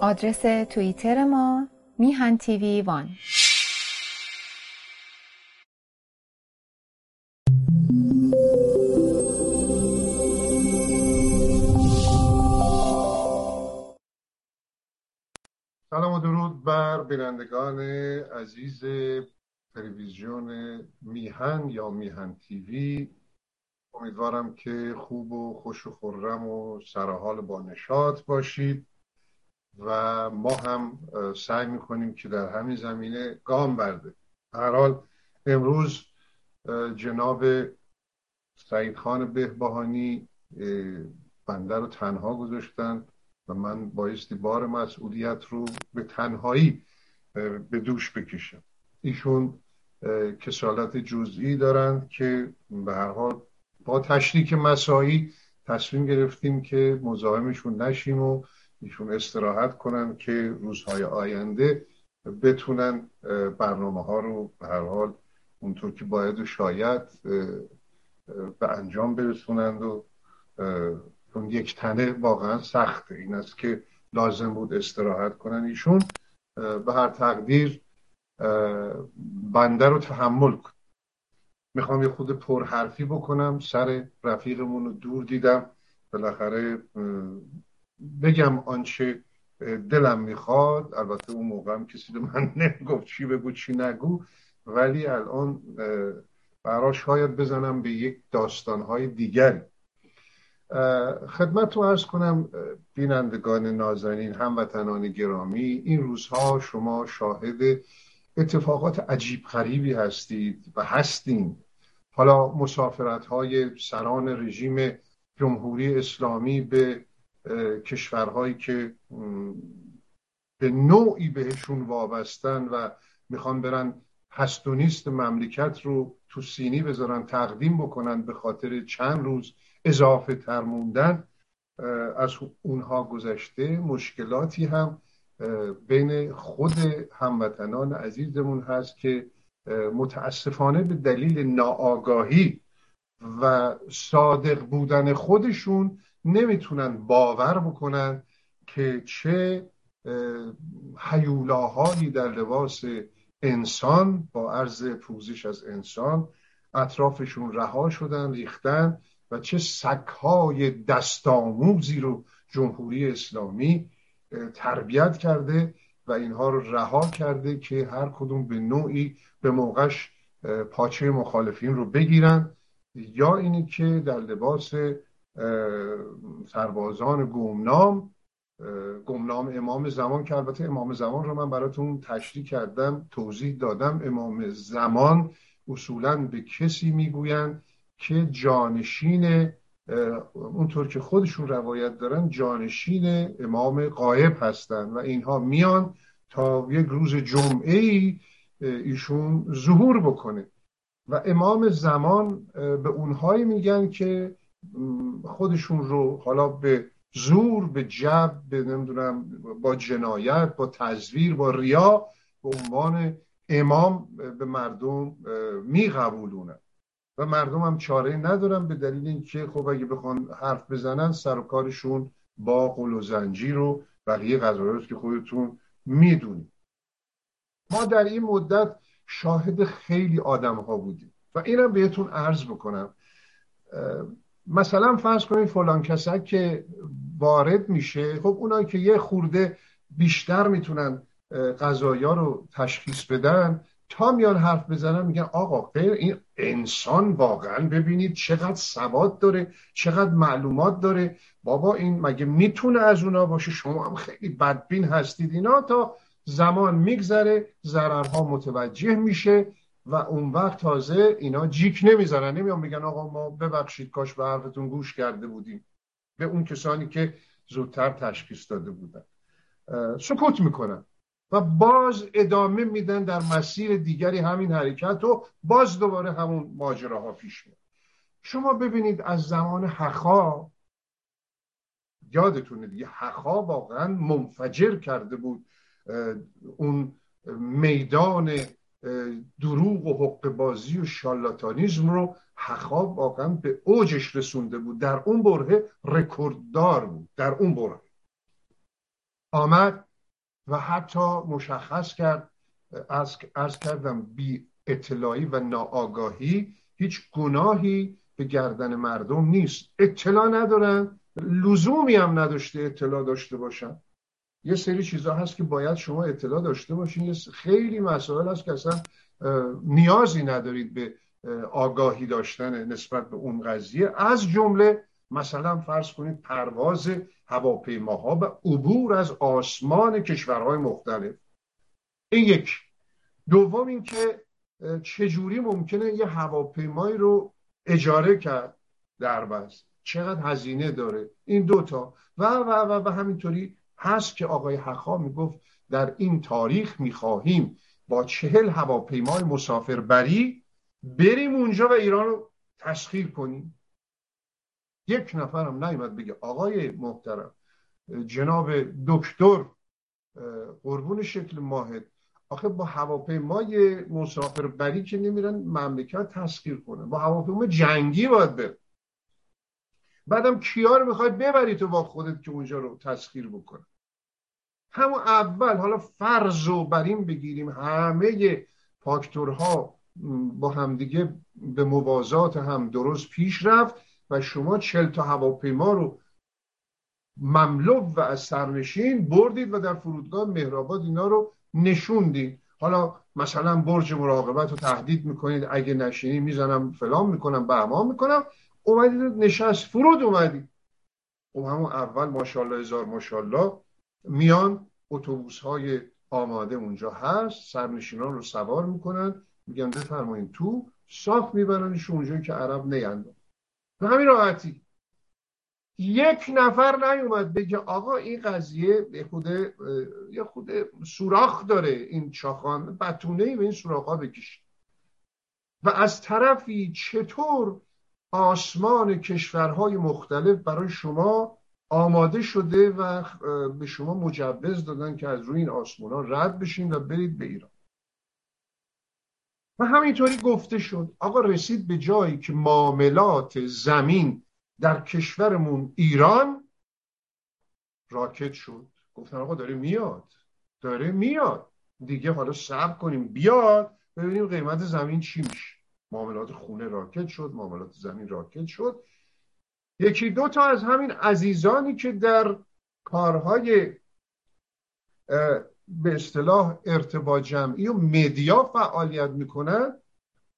آدرس توییتر ما میهن تیوی وان. سلام و درود بر بینندگان عزیز تلویزیون میهن یا میهن تیوی. امیدوارم که خوب و خوش و خورم و سرحال با نشاط باشید. و ما هم سعی می‌کنیم که در همین زمینه گام برده. هر حال امروز جناب سعید خان بهبهانی بنده رو تنها گذاشتن و من بایستی بار مسئولیت رو به تنهایی به دوش بکشم. ایشون کسالت جزئی دارند که به هر حال با تشریک مسایی تصمیم گرفتیم که مزاحمشون نشیم و ایشون استراحت کنن که روزهای آینده بتونن برنامه ها رو به هر حال اونطور که باید و شاید به انجام برسونند و اون یک تنه واقعا سخته. این است که لازم بود استراحت کنن. ایشون به هر تقدیر بنده رو تحمل کن. می‌خوام یه خود پرحرفی بکنم. سر رفیقمون رو دور دیدم. بالاخره بگم آنچه دلم می‌خواد البته اون موقع هم کسی به من نگفت چی بگو چی نگو ولی الان برای شاید بزنم به یک داستانهای دیگری. خدمت رو ارز کنم بینندگان نازنین هموطنان گرامی این روزها شما شاهد اتفاقات عجیب غریبی هستید و هستین. حالا مسافرت های سران رژیم جمهوری اسلامی به کشورهایی که به نوعی بهشون وابستن و می‌خوان برن هست مملکت رو تو سینی بذارن تقدیم بکنن به خاطر چند روز اضافه تر موندن از اونها گذشته مشکلاتی هم بین خود هموطنان عزیزمون هست که متاسفانه به دلیل ناآگاهی و صادق بودن خودشون نمی‌تونن باور بکنن که چه حیولاهایی در لباس انسان با عرض پوزش از انسان اطرافشون رها شدن ریختن و چه سکهای دستاموزی رو جمهوری اسلامی تربیت کرده و اینها رو رها کرده که هر کدوم به نوعی به موقعش پاچه مخالفین رو بگیرن یا اینی که در لباس سربازان گمنام گمنام امام زمان که البته امام زمان رو من براتون تشریح کردم توضیح دادم. امام زمان اصولا به کسی می‌گویند که جانشین اونطور که خودشون روایت دارن جانشین امام قایب هستند و اینها میان تا یک روز جمعه ای ایشون ظهور بکنه. و امام زمان به اونهایی میگن که خودشون رو حالا به زور به جب به نمی‌دونم با جنایت با تزویر با ریا به عنوان امام به مردم میقبولونن. و مردم هم چاره ندارن به دلیل اینکه خب اگه بخوان حرف بزنن سر با قل و زنجیر و بقیه قضایات که خودتون می‌دونید. ما در این مدت شاهد خیلی آدم ها بودیم. و اینم بهتون عرض بکنم مثلا فرض کنید فلان کسک که وارد میشه خب اونایی که یه خورده بیشتر می‌تونن قضایا رو تشخیص بدن تا میان حرف بزنن میگن آقا این انسان واقعا ببینید چقدر سواد داره چقدر معلومات داره. بابا این مگه می‌تونه از اونا باشه؟ شما هم خیلی بدبین هستید. اینا تا زمان میگذره ضررها متوجه میشه. و اون وقت تازه اینا جیک نمی‌زنن. نمیان میگن آقا ما ببخشید کاش به حرفتون گوش کرده بودیم. به اون کسانی که زودتر تشخیص داده بودن. سکوت می‌کنن. و باز ادامه میدن در مسیر دیگری همین حرکت و باز دوباره همون ماجراها پیش میاد. شما ببینید از زمان حخا یادتونه دیگه حخا واقعا منفجر کرده بود اون میدان دروغ و حق بازی و شالاتانیزم رو حخا واقعا به اوجش رسونده بود. در اون بره رکورددار بود. در اون بره آمد و حتی مشخص کرد از, کردم بی اطلاعی و ناآگاهی هیچ گناهی به گردن مردم نیست. اطلاع ندارن. لزومی هم نداشته اطلاع داشته باشن. یه سری چیزها هست که باید شما اطلاع داشته باشین. یه خیلی مسائل هست که اصلا نیازی ندارید به آگاهی داشتن نسبت به اون قضیه. از جمله مثلا فرض کنید پرواز هواپیماها و عبور از آسمان کشورهای مختلف. این یک. دوم اینکه چجوری ممکنه یه هواپیمایی رو اجاره کرد در بس چقدر هزینه داره؟ این دوتا. و و و, و همینطوری هست که آقای حقا می‌گفت در این تاریخ می‌خواهیم با چهل هواپیمای مسافربری بریم اونجا و ایران رو تسخیر کنیم. یک نفرم نیومد بگه آقای محترم جناب دکتر قربون شکل ماهد آخه با هواپیمای مسافربری که نمیرن مملکت تسخیر کنه. با هواپیما جنگی باید بره. بعدم کیا رو می‌خوای ببری تو با خودت که اونجا رو تسخیر بکنه همون اول حالا فرض و بر این بگیریم همه فاکتورها با همدیگه به موازات هم درست پیش رفت و شما چل تا هواپیما رو مملو و از سرنشین بردید و در فرودگاه مهرآباد اینا رو نشوندید. حالا مثلا برج مراقبت رو تهدید می‌کنید اگه نشینی می‌زنم فلان می‌کنم بهمان می‌کنم. اومدید نشست فرود اومدید خب همون اول ماشاءالله هزار ماشاءالله میان اتوبوس های آماده اونجا هست سرنشینان رو سوار می‌کنن میگن بفرمایید تو صاف میبرنش اونجایی که عرب نیندن. به همین راحتی. یک نفر نیومد بگه آقا این قضیه یه خود یه خود سوراخ داره این چاخان بتونه ای به این سوراخ ها بکشید و از طرفی چطور آسمان کشورهای مختلف برای شما آماده شده و به شما مجوز دادن که از روی این آسمان ها رد بشین و برید به ایران. و همینطوری گفته شد. آقا رسید به جایی که معاملات زمین در کشورمون ایران راکت شد. گفتن آقا داره میاد. داره میاد. دیگه حالا صبر کنیم. بیاد. ببینیم قیمت زمین چی میشه. معاملات خونه راکت شد معاملات زمین راکت شد. یکی دو تا از همین عزیزانی که در کارهای به اصطلاح ارتباط جمعی و مدیا فعالیت می‌کنن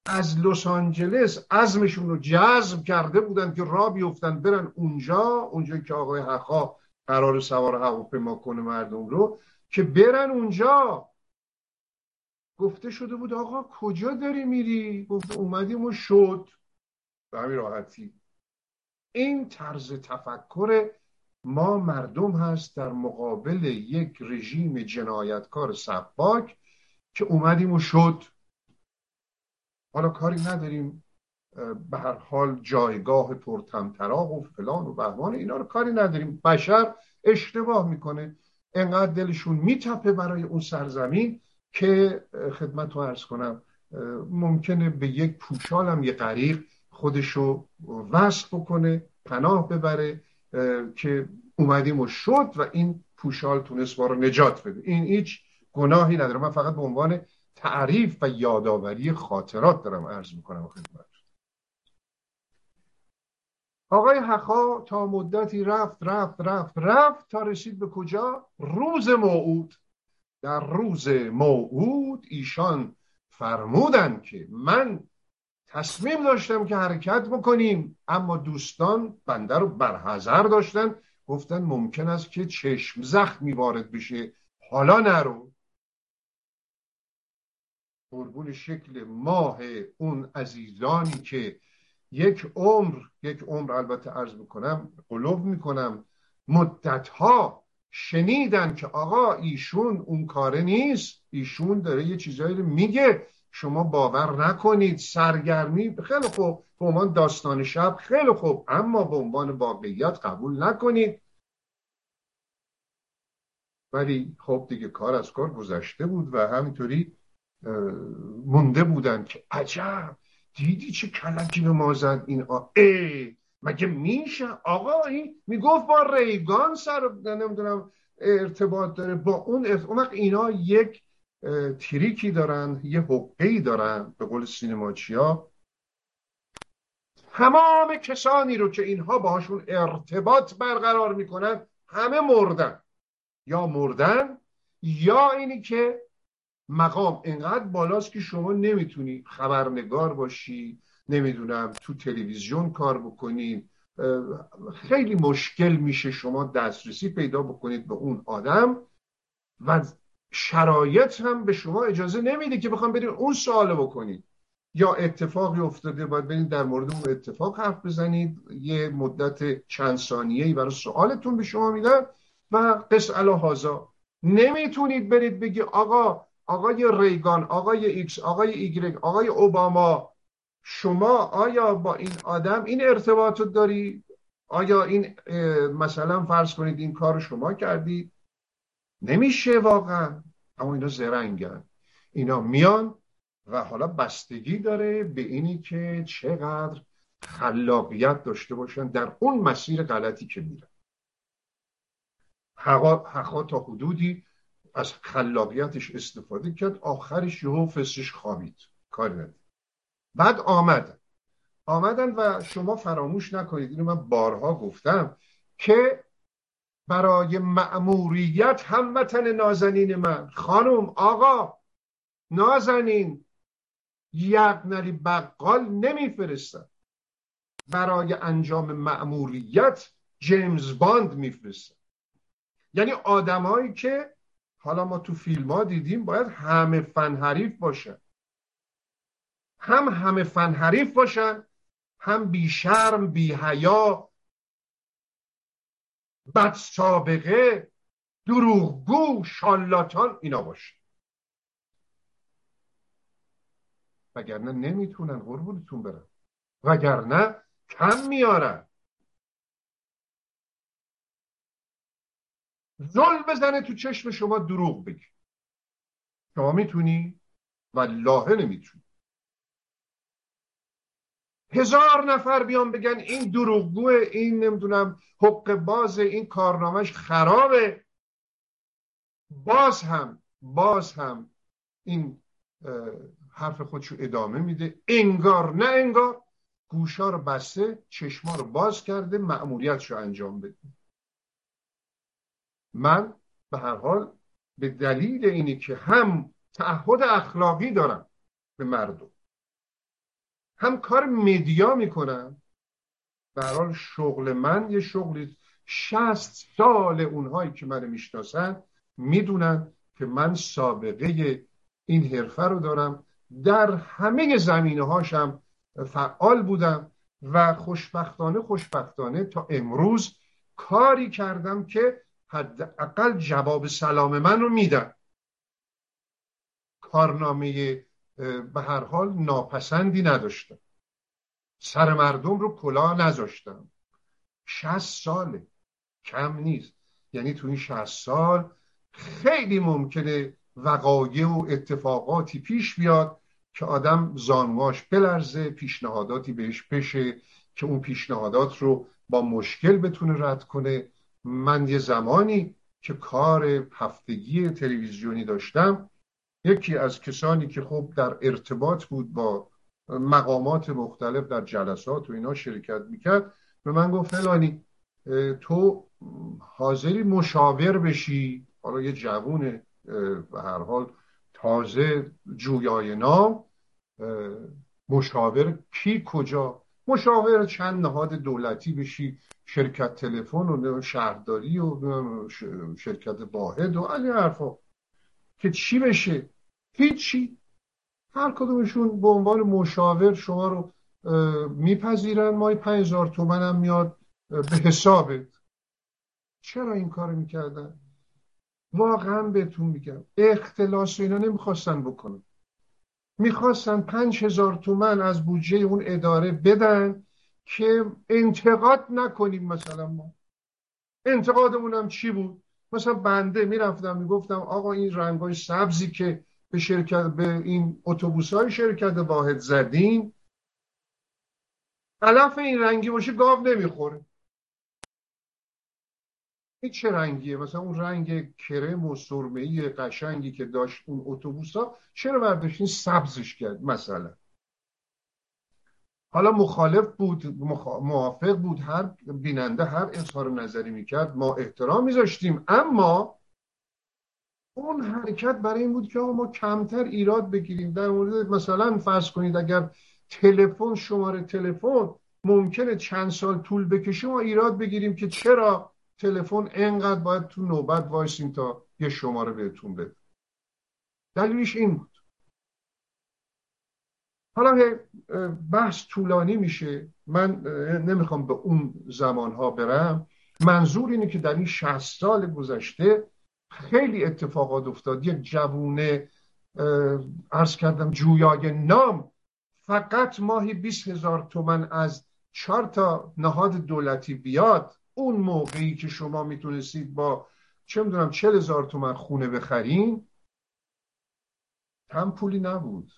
از لس آنجلس عزمشون رو جذب کرده بودن که را بیفتن برن اونجا اونجا که آقای حقا قرار سوار هواپیما کنه مردم رو که برن اونجا. گفته شده بود آقا کجا داری میری؟ گفت اومدیم و شد. به همین راحتی. این طرز تفکر ما مردم هست در مقابل یک رژیم جنایتکار سباک که اومدیم و شد. حالا کاری نداریم به هر حال جایگاه پرتمطراق و فلان و بهمان اینا رو کاری نداریم. بشر اشتباه می‌کنه. انقدر دلشون میتپه برای اون سرزمین که خدمت رو ارز کنم ممکنه به یک پوشال هم یه غریق خودشو وصل بکنه پناه ببره که اومدیم و شد و این پوشال تونست ما رو نجات بده. این هیچ گناهی نداره. من فقط به عنوان تعریف و یادآوری خاطرات دارم عرض می‌کنم خدمت آقای حقا تا مدتی رفت رفت رفت رفت تا رسید به کجا؟ روز موعود. در روز موعود ایشان فرمودن که من تصمیم داشتم که حرکت بکنیم اما دوستان بنده رو برحضر داشتن. گفتن ممکن است که چشم زخمی وارد بشه. حالا نرو. قربون شکل ماه اون عزیزانی که یک عمر یک عمر البته عرض بکنم قلوب می‌کنم. مدتها شنیدن که آقا ایشون اون کاره نیست ایشون داره یه چیزایی رو میگه. شما باور نکنید سرگرمی. خیلی خوب. به عنوان داستان شب خیلی خوب. اما به عنوان واقعیت قبول نکنید. ولی خب دیگه کار از کار گذشته بود و همینطوری مونده بودن که عجب. دیدی چه کلکی به ما زد این. ای! مگه میشه؟ آقا این می‌گفت با ریگان سر نمی‌دونم ارتباط داره. با اون اون وقت اینا یک تریکی دارن یه حقه دارن به قول سینماچیا. تمام کسانی رو که اینها باهاشون ارتباط برقرار می‌کنن همه مردن. یا مردن یا اینی که مقام انقدر بالاست که شما نمی‌تونی خبرنگار باشی نمی‌دونم تو تلویزیون کار بکنی خیلی مشکل میشه شما دسترسی پیدا بکنید به اون آدم و شرایط هم به شما اجازه نمیده که بخوام برید اون سوال بکنید. یا اتفاقی افتاده باید برید در مورد اون اتفاق حرف بزنید. یه مدت چند ثانیه‌ای برای سوالتون به شما میدن و قص هازا نمی‌تونید برید بگی آقا آقای ریگان آقای ایکس آقای ایگرگ آقای اوباما شما آیا با این آدم این ارتباط داری؟ آیا این مثلا فرض کنید این کار شما کردید؟ نمیشه واقعا. اما اینا زرنگن. اینا میان و حالا بستگی داره به اینی که چقدر خلاقیت داشته باشن در اون مسیر غلطی که میرن. حقا تا حدودی از خلاقیتش استفاده کرد آخرش یهو فسش خوابید کاری ندید بعد آمدن آمدن و شما فراموش نکنید اینو من بارها گفتم که برای مأموریت هموطن نازنین من. خانم آقا نازنین یقنری بقال نمیفرستن برای انجام مأموریت جیمز باند میفرستن یعنی آدمایی که حالا ما تو فیلم ها دیدیم باید همه فن حریف باشن. هم همه فن حریف باشن هم بی شرم بی حیا بد سابقه دروغگو شالاتان اینا باشه وگرنه نمی‌تونن قربونتون برن وگرنه کم میارن. زل بزنه تو چشم شما دروغ بگی شما می‌تونی؟ و لاهه نمی‌تونی. هزار نفر بیان بگن این دروغگوه این نمی‌دونم حق باز این کارنامهش خرابه. باز هم باز هم این حرف خودشو ادامه میده. انگار نه انگار گوشا رو بسته چشما رو باز کرده مأموریتشو انجام بده. من به هر حال به دلیل اینی که هم تعهد اخلاقی دارم به مردم هم کار مدیا می‌کنم به هر حال شغل من یه شغلی شست سال اونهایی که من می‌شناسن می‌دونن که من سابقه این حرفه رو دارم. در همه زمینه هاشم فعال بودم و خوشبختانه خوشبختانه تا امروز کاری کردم که حداقل جواب سلام من رو میدن. کارنامه به هر حال ناپسندی نداشتم. سر مردم رو کلاه نذاشتم. شست ساله. کم نیست. یعنی تو این شست سال خیلی ممکنه وقایع و اتفاقاتی پیش بیاد که آدم زانواش بلرزه پیشنهاداتی بهش بشه که اون پیشنهادات رو با مشکل بتونه رد کنه. من یه زمانی که کار هفتگی تلویزیونی داشتم یکی از کسانی که خب در ارتباط بود با مقامات مختلف در جلسات و اینا شرکت می‌کرد به من گفت فلانی تو حاضری مشاور بشی حالا یه جوون به هر حال تازه جویای نام مشاور کی کجا؟ مشاور چند نهاد دولتی بشی شرکت تلفن و شهرداری و شرکت واحد و این حرفا. که چی بشه؟ هیچی. هر کدومشون به عنوان مشاور شما رو میپذیرن. مای پنج هزار تومن هم میاد به حسابت. چرا این کار می‌کردن؟ واقعا بهتون میگم. اختلاس اینا نمی‌خواستن بکنن. می‌خواستن پنج هزار تومن از بودجه اون اداره بدن که انتقاد نکنیم مثلا ما. انتقادمون هم چی بود؟ مثلا بنده می‌رفتم می‌گفتم آقا این رنگای سبزی که به شرکت به این اتوبوس های شرکت واحد زدین علف این رنگی باشه گاو نمی‌خوره. این چه رنگیه؟ مثلا اون رنگ کرم و سرمه‌ای قشنگی که داشت اون اتوبوس ها چرا برداشتین سبزش کرد مثلا. حالا مخالف بود موافق بود هر بیننده هر اظهار نظری می‌کرد ما احترام میذاشتیم. اما اون حرکت برای این بود که ما کمتر ایراد بگیریم. در مورد مثلا فرض کنید اگر تلفن شماره تلفن ممکنه چند سال طول بکشه ما ایراد بگیریم که چرا تلفن انقدر باید تو نوبت وایسیم تا یه شماره بهتون بده. دلیلش این بود. حالا بحث طولانی میشه. من نمی‌خوام به اون زمانها برم. منظور اینه که در این شهست سال گذشته خیلی اتفاقات افتاد. یک جوونه ارز کردم جویای نام فقط ماهی 20 هزار تومن از چهار تا نهاد دولتی بیاد. اون موقعی که شما می‌تونستید با چه می‌دونم چل هزار تومن خونه بخرین هم پولی نبود.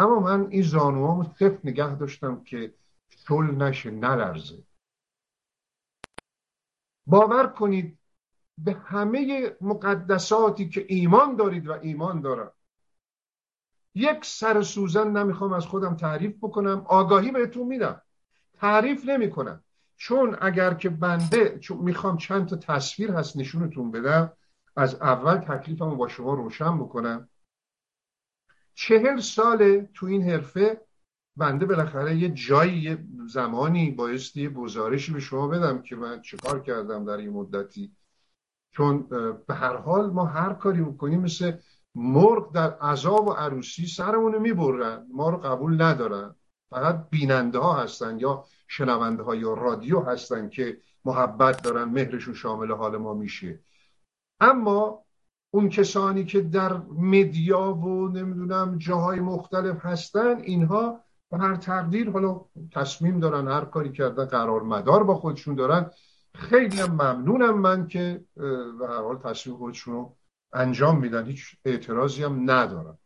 اما من این زانوامو صفت نگه داشتم که شل نشه نلرزه. باور کنید به همه مقدساتی که ایمان دارید و ایمان دارم یک سر سوزن نمی‌خوام از خودم تعریف بکنم آگاهی بهتون میدم. تعریف نمی‌کنم. چون اگر که بنده چون می‌خوام چند تا تصویر هست نشونتون بدم از اول تکلیفمو با شما روشن بکنم. چهل ساله تو این حرفه بنده بالاخره یه جایی یه زمانی بایستی گزارشی به شما بدم که من چیکار کردم در این مدتی. چون به هر حال ما هر کاری می‌کنیم مثل مرغ در عذاب و عروسی سرمونو می‌برن ما رو قبول ندارن. فقط بیننده ها هستن یا شنونده ها یا رادیو هستن که محبت دارن مهرشون شامل حال ما میشه. اما اون کسانی که در مدیا و نمی‌دونم جاهای مختلف هستن اینها به هر تقدیر حالا تصمیم دارن هر کاری کردن قرار مدار با خودشون دارن. خیلی ممنونم من که به هر حال تصمیم خودشون رو انجام میدن. هیچ اعتراضی هم ندارم.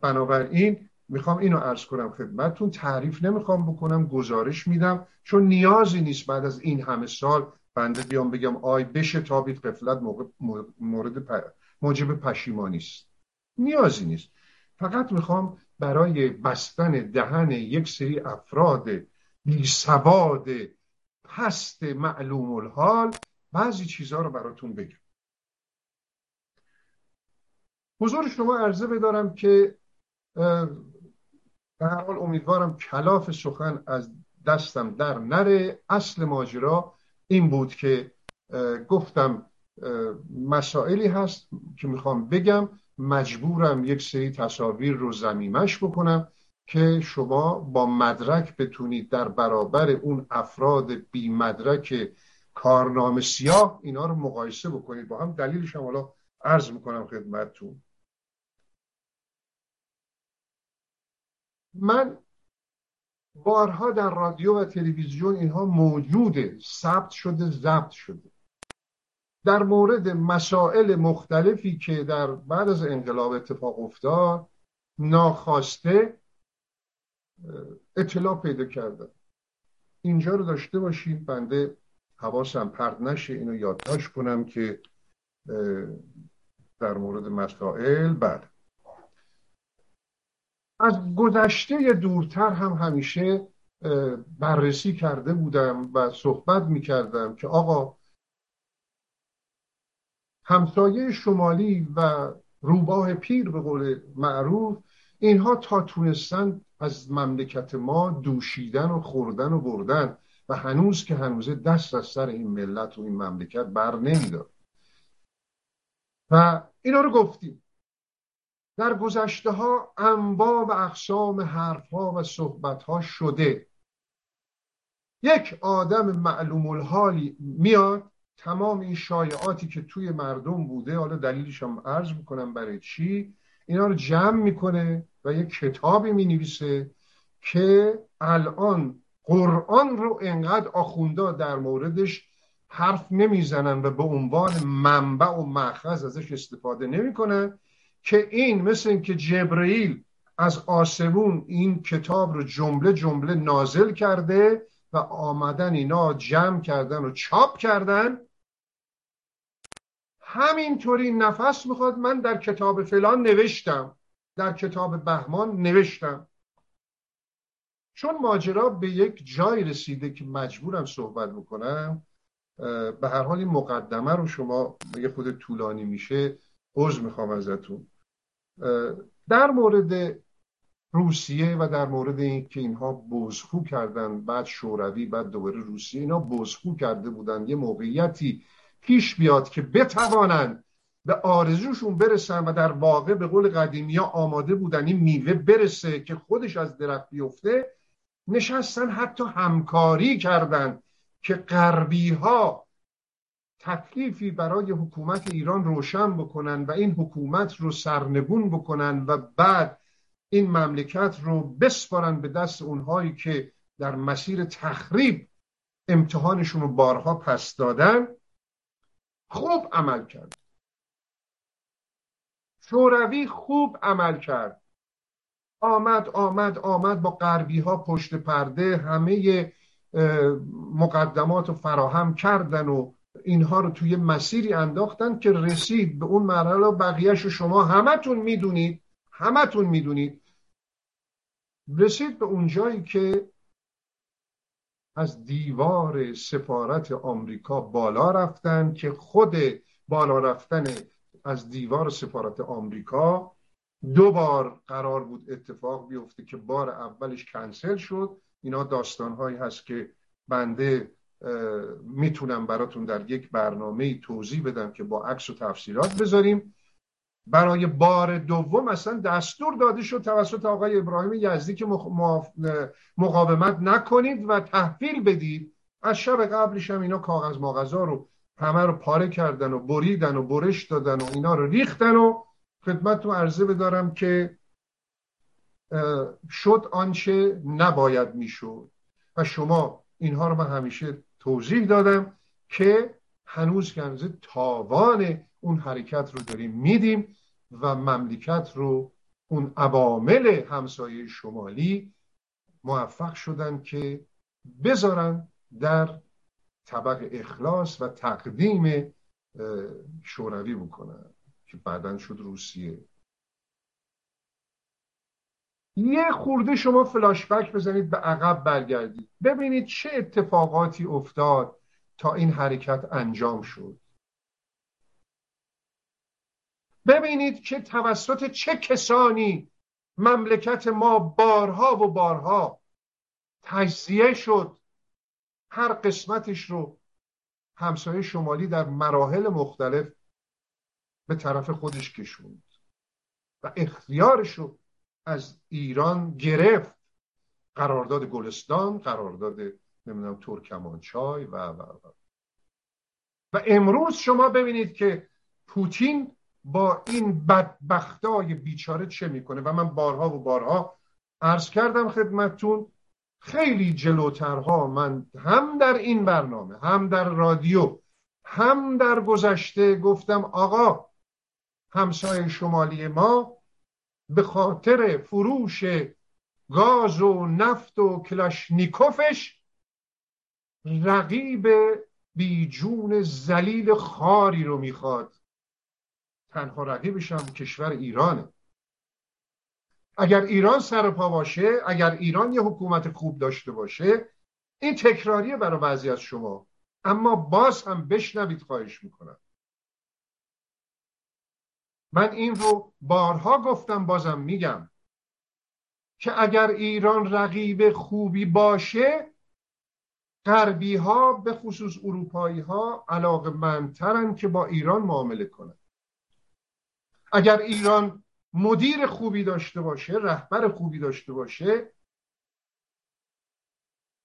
بنابراین می‌خوام اینو عرض کنم خدمتتون. تعریف نمی‌خوام بکنم گزارش میدم. چون نیازی نیست بعد از این همه سال بنده بیام بگم آی بشه تابید قفلت مورد موجب پشیمانی است نیازی نیست. فقط می‌خوام برای بستن دهن یک سری افراد بی سواد پست معلوم الحال بعضی چیزها رو براتون بگم. حضور شما عرضه بدارم که به هر حال امیدوارم کلاف سخن از دستم در نره. اصل ماجرا این بود که گفتم مسائلی هست که می‌خوام بگم. مجبورم یک سری تصاویر رو زمیمش بکنم که شما با مدرک بتونید در برابر اون افراد بی مدرک کارنامه سیاه اینا رو مقایسه بکنید. با هم دلیلش هم حالا عرض می‌کنم خدمتتون. من بارها در رادیو و تلویزیون اینها موجوده ثبت شده ضبط شده. در مورد مسائل مختلفی که در بعد از انقلاب اتفاق افتاد ناخواسته اطلاع پیدا کردم. اینجا رو داشته باشید بنده حواسم پرد نشه اینو یادداشت کنم که در مورد مسائل بعد از گذشته دورتر هم همیشه بررسی کرده بودم و صحبت می کردم که آقا همسایه شمالی و روباه پیر به قول معروف اینها تا تونستن از مملکت ما دوشیدن و خوردن و بردن و هنوز که هنوزه دست از سر این ملت و این مملکت بر نمیدار. و اینا رو گفتیم. در گذشته ها انواع و اقسام حرف ها و صحبت ها شده. یک آدم معلوم الحالی میاد تمام این شایعاتی که توی مردم بوده حالا دلیلش هم عرض می‌کنم برای چی؟ اینا رو جمع می‌کنه و یک کتابی می‌نویسه که الان قرآن رو انقدر آخوندا در موردش حرف نمی‌زنن و به عنوان منبع و مخز ازش استفاده نمی‌کنن که این مثل اینکه جبرئیل از آسمون این کتاب رو جمله جمله نازل کرده و آمدن اینا جمع کردن و چاپ کردن همینطوری نفس می‌خواد. من در کتاب فلان نوشتم در کتاب بهمان نوشتم. چون ماجرا به یک جای رسیده که مجبورم صحبت بکنم به هر حال این مقدمه رو شما یه خود طولانی میشه عرض می‌خوام ازتون. در مورد روسیه و در مورد اینکه اینها بزخو کردن بعد شوروی بعد دوباره روسیه اینا بزخو کرده بودن. یه موقعیتی پیش بیاد که بتوانند به آرزوشون برسن و در واقع به قول قدیمی ها آماده بودن این میوه برسه که خودش از درخت بیفته نشستن حتی همکاری کردند که غربی ها تکلیفی برای حکومت ایران روشن بکنن و این حکومت رو سرنگون بکنن و بعد این مملکت رو بسپارن به دست اونهایی که در مسیر تخریب امتحانشون رو بارها پس دادن خوب عمل کرد. شوروی خوب عمل کرد. آمد آمد آمد با غربی ها پشت پرده همه مقدمات رو فراهم کردن و اینها رو توی مسیری انداختن که رسید به اون مرحله بقیهش رو شما همتون می‌دونید همتون می‌دونید. رسید به اون جایی که از دیوار سفارت آمریکا بالا رفتن که خود بالا رفتن از دیوار سفارت آمریکا دو بار قرار بود اتفاق بیفته که بار اولش کنسل شد. اینا داستانهایی هست که بنده می‌تونم براتون در یک برنامه توضیح بدم که با عکس و تفسیرات بذاریم. برای بار دوم اصلا دستور داده شد توسط آقای ابراهیم یزدی که مقاومت نکنید و تحویل بدید. از شب قبلش هم اینا کاغذ ماغذا رو همه رو پاره کردن و بریدن و برش دادن و اینا رو ریختن و خدمتتون عرضه بدارم که شد آنچه نباید می‌شد. و شما اینها رو من همیشه توضیح دادم که هنوز کنزه تاوان اون حرکت رو داریم میدیم و مملکت رو اون عوامل همسایه شمالی موفق شدن که بذارن در طبق اخلاص و تقدیم شوروی بکنن که بعدا شد روسیه. یه خورده شما فلاشبک بزنید به عقب برگردید. ببینید چه اتفاقاتی افتاد تا این حرکت انجام شد. ببینید که توسط چه کسانی مملکت ما بارها و بارها تجزیه شد. هر قسمتش رو همسایه شمالی در مراحل مختلف به طرف خودش کشوند و اختیارش رو از ایران گرفت. قرارداد گلستان قرارداد نمی‌دونم ترکمانچای و و و. و امروز شما ببینید که پوتین با این بدبختای بیچاره چه می‌کنه. و من بارها و بارها عرض کردم خدمتتون خیلی جلوترها من هم در این برنامه هم در رادیو هم در گذشته گفتم آقا همسایه شمالی ما به خاطر فروش گاز و نفت و کلاشنیکوفش رقیب بیجون زلیل خاری رو می‌خواد. تنها رقیبش هم کشور ایرانه. اگر ایران سر پا باشه اگر ایران یه حکومت خوب داشته باشه این تکراریه برای بعضی از شما. اما باز هم بشنوید خواهش می‌کنم. من این رو بارها گفتم بازم میگم که اگر ایران رقیب خوبی باشه غربی ها به خصوص اروپایی ها علاقه منترن که با ایران معامله کنن. اگر ایران مدیر خوبی داشته باشه رهبر خوبی داشته باشه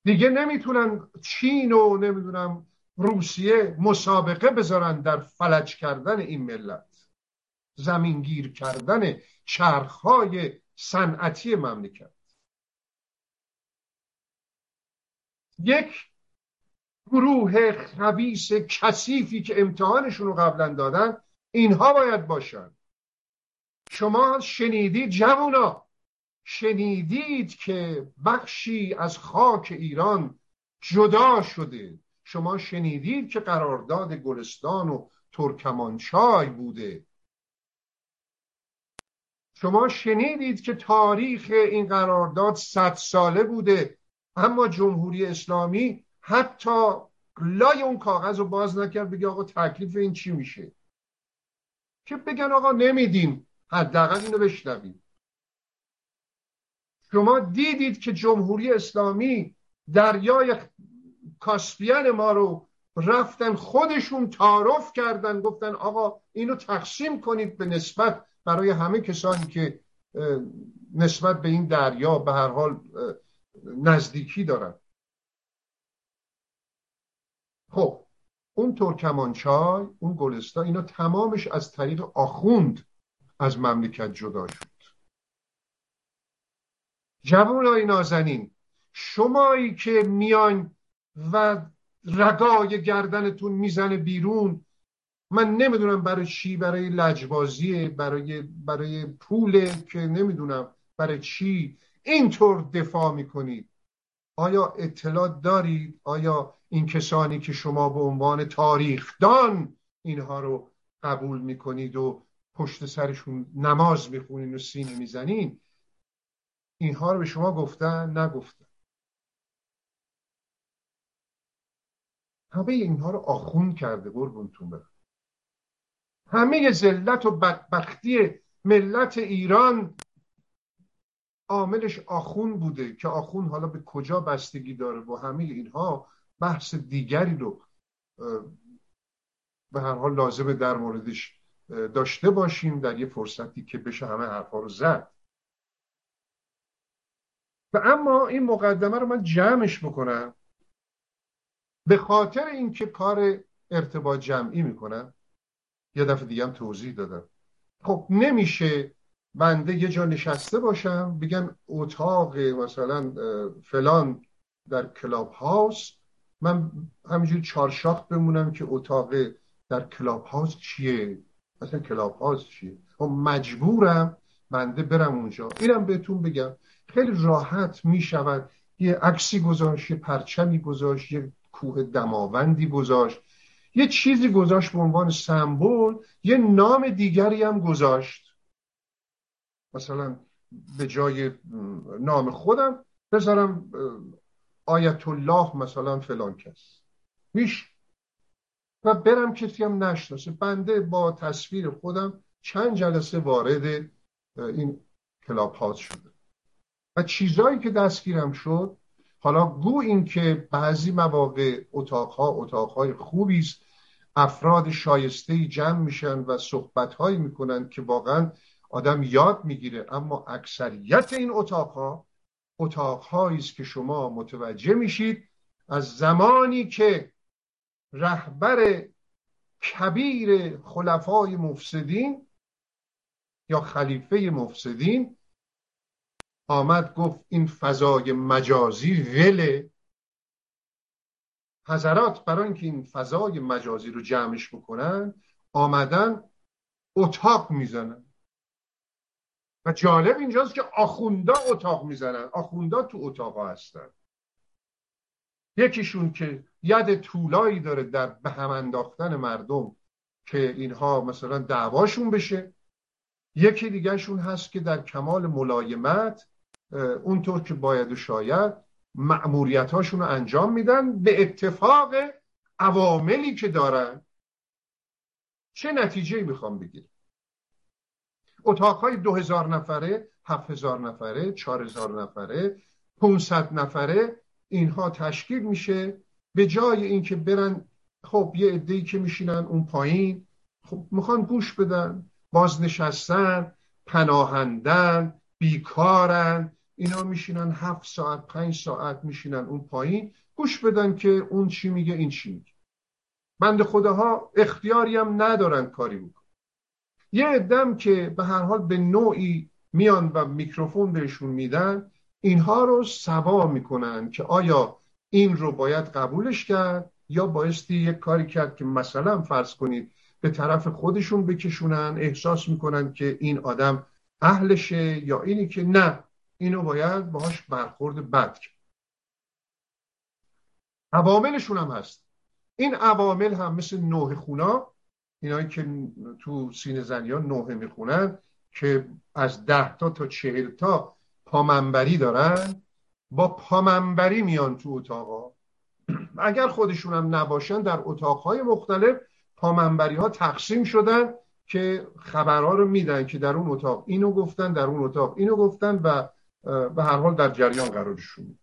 دیگه نمی‌تونن چین و نمی‌دونم روسیه مسابقه بذارن در فلج کردن این ملت. زمینگیر کردن چرخهای صنعتی مملکت. یک گروه خبیس کثیفی که امتحانشون رو قبلا دادن اینها باید باشن. شما شنیدید جوونا؟ شنیدید که بخشی از خاک ایران جدا شده. شما شنیدید که قرارداد گلستان و ترکمانچای بوده. شما شنیدید که تاریخ این قرارداد صد ساله بوده اما جمهوری اسلامی حتی لای اون کاغذ رو باز نکرد بگه آقا تکلیف این چی میشه؟ که بگن آقا نمیدیم حداقل اینو بشنویم. شما دیدید که جمهوری اسلامی دریای کاسپیان ما رو رفتن خودشون تعارف کردن گفتن آقا اینو تقسیم کنید به نسبت برای همه کسانی که نسبت به این دریا به هر حال نزدیکی دارن. خب اون ترکمانچای اون گلستان اینا تمامش از طریق آخوند از مملکت جدا شد. جوانای نازنین شمایی که میان و رگای گردنتون می‌زنه بیرون من نمی‌دونم برای چی برای لجبازیه برای برای پوله که نمی‌دونم برای چی اینطور دفاع می‌کنید آیا اطلاع دارید آیا این کسانی که شما به عنوان تاریخدان اینها رو قبول می‌کنید و پشت سرشون نماز می‌خونین و سینه می‌زنین؟ اینها رو به شما گفتن نگفتن. همه اینها رو آخون کرده قربونتون برم. همه ذلت و بدبختی ملت ایران عاملش آخون بوده که آخون حالا به کجا بستگی داره و همه اینها بحث دیگری رو به هر حال لازمه در موردش داشته باشیم در یه فرصتی که بشه همه حرفا رو زد. و اما این مقدمه رو من جمعش بکنم. به خاطر اینکه کار ارتباط جمعی می‌کنم یه دفعه دیگه هم توضیح دادم. خب نمیشه بنده یه جا نشسته باشم بگم اتاق مثلا فلان در Clubhouse. من همینجوری چارشاخ بمونم که اتاق در Clubhouse چیه؟ مثلا Clubhouse چیه؟ خب مجبورم بنده برم اونجا. اینم بهتون بگم خیلی راحت می‌شود یه عکسی گذاشت یه پرچمی گذاشت یه کوه دماوندی گذاشت. یه چیزی گذاشت به عنوان سمبل یه نام دیگری هم گذاشت. مثلا به جای نام خودم بذارم آیت الله مثلا فلان کس. میش و برم کسی هم نشناسه. بنده با تصویر خودم چند جلسه وارد این کلاب هاست شده. و چیزایی که دستگیرم شد حالا گو این که بعضی مواقع اتاقها اتاقهای خوبی است. افراد شایسته جمع میشن و صحبتهایی می‌کنن که واقعا آدم یاد می‌گیره. اما اکثریت این اتاقها اتاقهایی است که شما متوجه میشید از زمانی که رهبر کبیر خلفای مفسدین یا خلیفه مفسدین آمد گفت این فضای مجازی وله. حضرات برای اینکه این فضای مجازی رو جمعش بکنن آمدن اتاق می‌زنن. و جالب اینجاست که آخوندا اتاق می‌زنن. آخوندا تو اتاق هستن. یکیشون که ید طولایی داره در به هم انداختن مردم که اینها مثلا دعواشون بشه. یکی دیگهشون هست که در کمال ملایمت اونطور که باید و شاید معمولیت رو انجام میدن به اتفاق عواملی که دارن. چه نتیجه می‌خوام بگیرم؟ اتاقهای دو هزار نفره هفت هزار نفره چهار هزار نفره 500 نفره اینها تشکیل میشه به جای اینکه برن خب یه عده‌ای که میشینن اون پایین خب می‌خوان گوش بدن بازنشستن پناهندن بیکارن اینا میشینن هفت ساعت پنج ساعت میشینن اون پایین. گوش بدن که اون چی میگه این چی میگه. بند خداها اختیاری هم ندارن کاری بکن یه عدم که به هر حال به نوعی میان و میکروفون بهشون میدن اینها رو سوا می‌کنن که آیا این رو باید قبولش کرد یا بایستی یک کاری کرد که مثلا فرض کنید به طرف خودشون بکشونن احساس می‌کنن که این آدم اهلشه یا اینی که نه. اینو باید باهاش برخورد بد کرد. عواملشون هم هست. این عوامل هم مثل نوه خونا اینایی که تو سینه زنی ها نوه می‌خونن که از ده تا تا چهل تا پامنبری دارن با پامنبری میان تو اتاقا اگر خودشون هم نباشن در اتاقهای مختلف پامنبری ها تقسیم شدن که خبرها رو میدن که در اون اتاق اینو گفتن در اون اتاق اینو گفتن و به هر حال در جریان قرارشون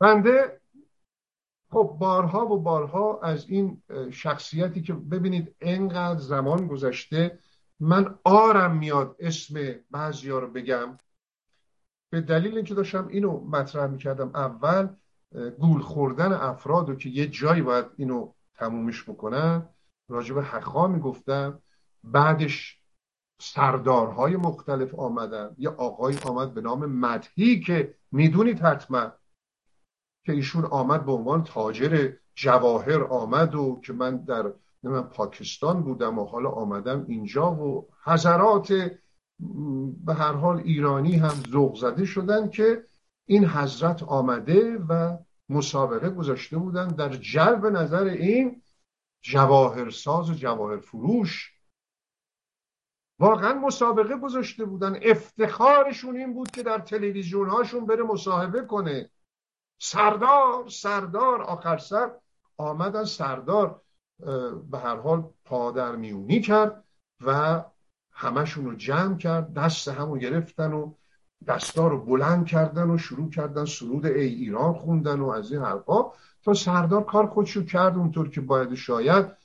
بنده خب بارها و بارها از این شخصیتی که ببینید انقدر زمان گذشته من آرم میاد اسم بعضی رو بگم. به دلیل اینکه داشتم اینو مطرح می‌کردم اول گول خوردن افراد و که یه جایی باید اینو تمومش بکنن راجب حقا می‌گفتم بعدش سردارهای مختلف آمدن. یه آقای آمد به نام مدهی که می‌دونید حتما که ایشون آمد به عنوان تاجر جواهر آمد و که من در من پاکستان بودم و حالا آمدم اینجا و حضرات به هر حال ایرانی هم ذوق زده شدن که این حضرت آمده و مسابقه گذاشته بودن در جلب نظر این جواهرساز و جواهر فروش واقعا مسابقه گذاشته بودن. افتخارشون این بود که در تلویزیون هاشون بره مصاحبه کنه. سردار سردار آخر سر آمدن سردار به هر حال پادر میونی کرد و همشون رو جمع کرد دست همو گرفتن و دستا رو بلند کردن و شروع کردن سرود ای ایران خوندن و از این حرفا. تا سردار کار خودشو کرد اونطور که باید شاید.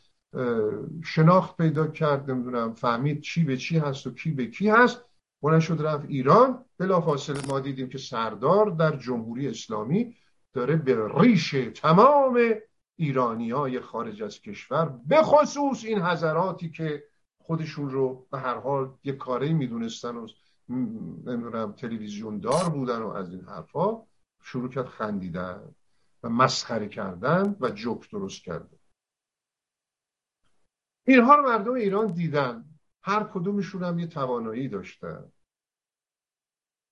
شناخت پیدا کرد نمی‌دونم فهمید چی به چی هست و کی به کی هست. بلند شد رفت ایران. بلافاصله ما دیدیم که سردار در جمهوری اسلامی داره به ریش تمام ایرانی های خارج از کشور به خصوص این حضراتی که خودشون رو به هر حال یه کاری می‌دونستن و نمی‌دونم تلویزیون دار بودن و از این حرفا شروع کرد خندیدن و مسخره کردن و جوک درست کردن. اینها رو مردم ایران دیدن. هر کدومشون هم یه توانایی داشتن.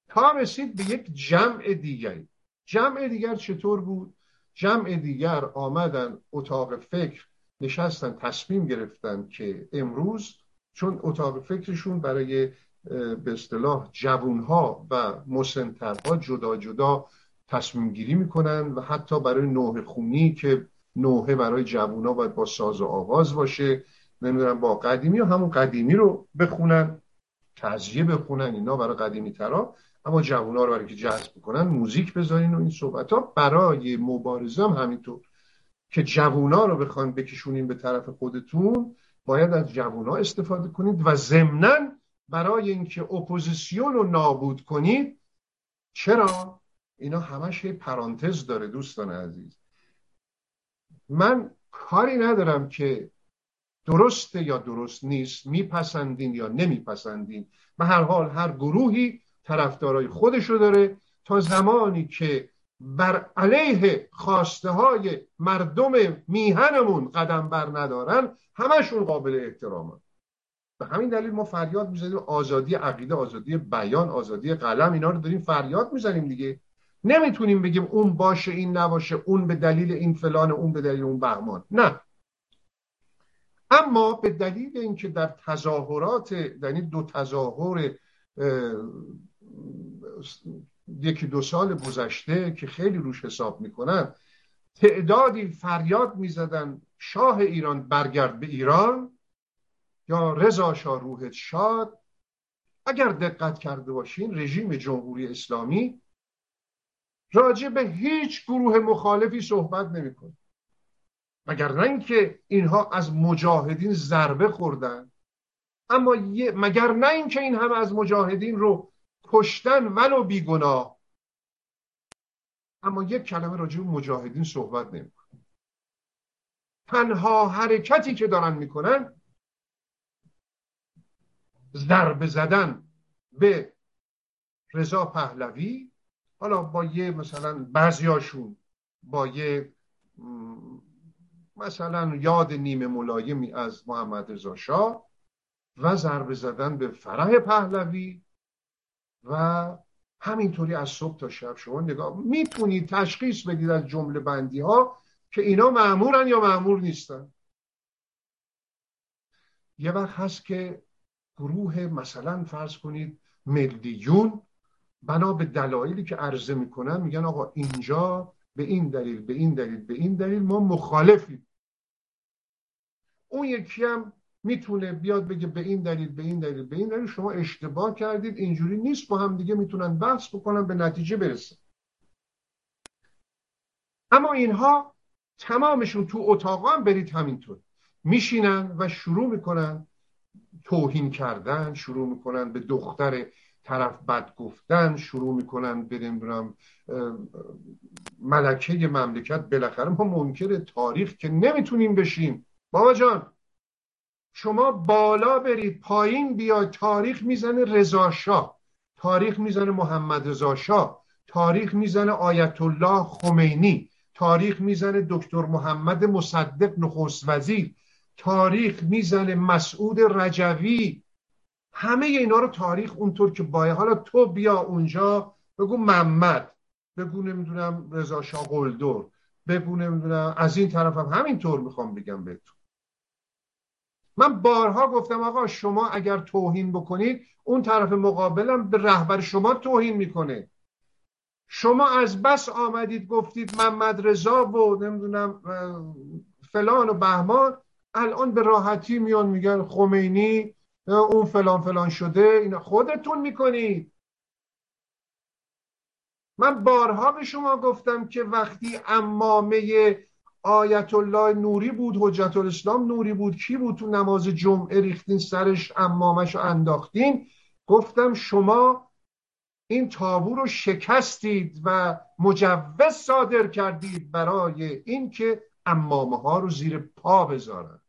تا رسید به یک جمع دیگری. جمع دیگر چطور بود؟ جمع دیگر آمدن اتاق فکر نشستن تصمیم گرفتن که امروز چون اتاق فکرشون برای به اصطلاح جوونها و مسنترها جدا جدا تصمیم گیری می‌کنن و حتی برای نوه خونی که نوحه برای جوونا باید با ساز و آواز باشه. نمی‌دونم با قدیمی و همون قدیمی رو بخونن تعزیه بخونن اینا برای قدیمی ترا اما جوونا رو برای که جذب کنن موزیک بذارین و این صحبت ها برای مبارزه هم همینطور. که جوونا رو بخوان بکشونین به طرف خودتون باید از جوونا استفاده کنید و ضمنا برای اینکه اپوزیسیون رو نابود کنید چرا؟ اینا همش یه پرانتز داره دوستان عزیز. من کاری ندارم که درسته یا درست نیست میپسندین یا نمیپسندین. به هر حال هر گروهی طرفدارای خودشو داره تا زمانی که بر علیه خواسته های مردم میهنمون قدم بر ندارن همشون قابل احترامن. به همین دلیل ما فریاد می‌زنیم آزادی عقیده آزادی بیان آزادی قلم اینا رو داریم فریاد می‌زنیم دیگه. نمی‌تونیم بگیم اون باشه این نباشه اون به دلیل این فلان اون به دلیل اون بهمان. نه. اما به دلیل اینکه در تظاهرات یعنی دو تظاهر یکی دو سال گذشته که خیلی روش حساب می‌کنن تعدادی فریاد می‌زدن شاه ایران برگرد به ایران یا رضا شاه روحت شاد. اگر دقت کرده باشین رژیم جمهوری اسلامی راجع به هیچ گروه مخالفی صحبت نمی‌کنه. مگر نه اینکه اینها از مجاهدین ضربه خوردن. اما مگر نه اینکه این همه از مجاهدین رو کشتن ولو بیگناه. اما یک کلمه راجع به مجاهدین صحبت نمی‌کنه. تنها حرکتی که دارن می‌کنن ضربه زدن به رضا پهلوی. حالا با یه مثلا بعضیاشون با یه مثلا یاد نیمه ملایمی از محمد رضا شاه و ضربه زدن به فرح پهلوی و همینطوری از صبح تا شب شما نگاه می‌تونید تشخیص بدید از جمله بندی ها که اینا معمورن یا معمور نیستن. یه وقت هست که گروه مثلا فرض کنید ملیون بنا به دلایلی که عرضه می‌کنن میگن آقا اینجا به این دلیل به این دلیل به این دلیل ما مخالفیم. اون یکی هم می‌تونه بیاد بگه به این دلیل به این دلیل به این دلیل. شما اشتباه کردید. اینجوری نیست. با هم دیگه می‌تونن بحث بکنن به نتیجه برسن. اما اینها تمامشون تو اتاقا هم برید همینطور. میشینن و شروع می‌کنن توهین کردن شروع می‌کنن به دختر طرف بد گفتن شروع می‌کنن بریم ملکه مملکت. بالاخره ما منکر تاریخ که نمی‌تونیم بشیم. بابا جان شما بالا برید پایین بیاید تاریخ می‌زنه رضا تاریخ می‌زنه محمد رضا تاریخ می‌زنه آیت الله خمینی. تاریخ می‌زنه دکتر محمد مصدق نخست وزیر. تاریخ می‌زنه مسعود رجوی. همه اینا رو تاریخ اونطور که باید. حالا تو بیا اونجا بگو محمد بگو نمی‌دونم رضا شاه قلدر بگو نمی‌دونم از این طرف هم همینطور می‌خوام بگم بهتون. من بارها گفتم آقا شما اگر توهین بکنید اون طرف مقابلم به رهبر شما توهین می‌کنه. شما از بس آمدید گفتید محمد رضا و نمی‌دونم فلان و بهمان الان به راحتی میان میگن خمینی اون فلان فلان شده اینا خودتون می‌کنید. من بارها به شما گفتم که وقتی امامه آیت الله نوری بود حجت الاسلام نوری بود. کی بود تو نماز جمعه ریختین سرش امامش رو انداختین؟ گفتم شما این تابو رو شکستید و مجوز صادر کردید برای اینکه امامه ها رو زیر پا بذارن.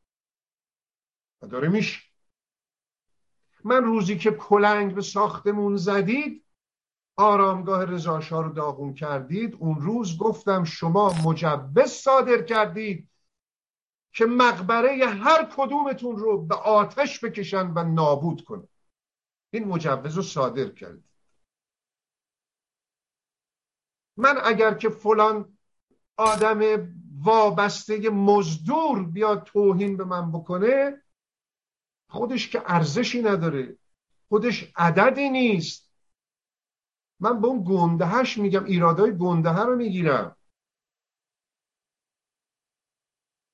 و داره میشه. من روزی که کلنگ به ساختمون زدید آرامگاه رضاشا رو داغون کردید اون روز گفتم شما مجوز صادر کردید که مقبره هر کدومتون رو به آتش بکشن و نابود کنن. این مجوز رو صادر کردید. من اگر که فلان آدم وابسته مزدور بیاد توهین به من بکنه خودش که ارزشی نداره خودش عددی نیست. من به اون گندهش میگم ایرادای گنده رو می‌گیرم.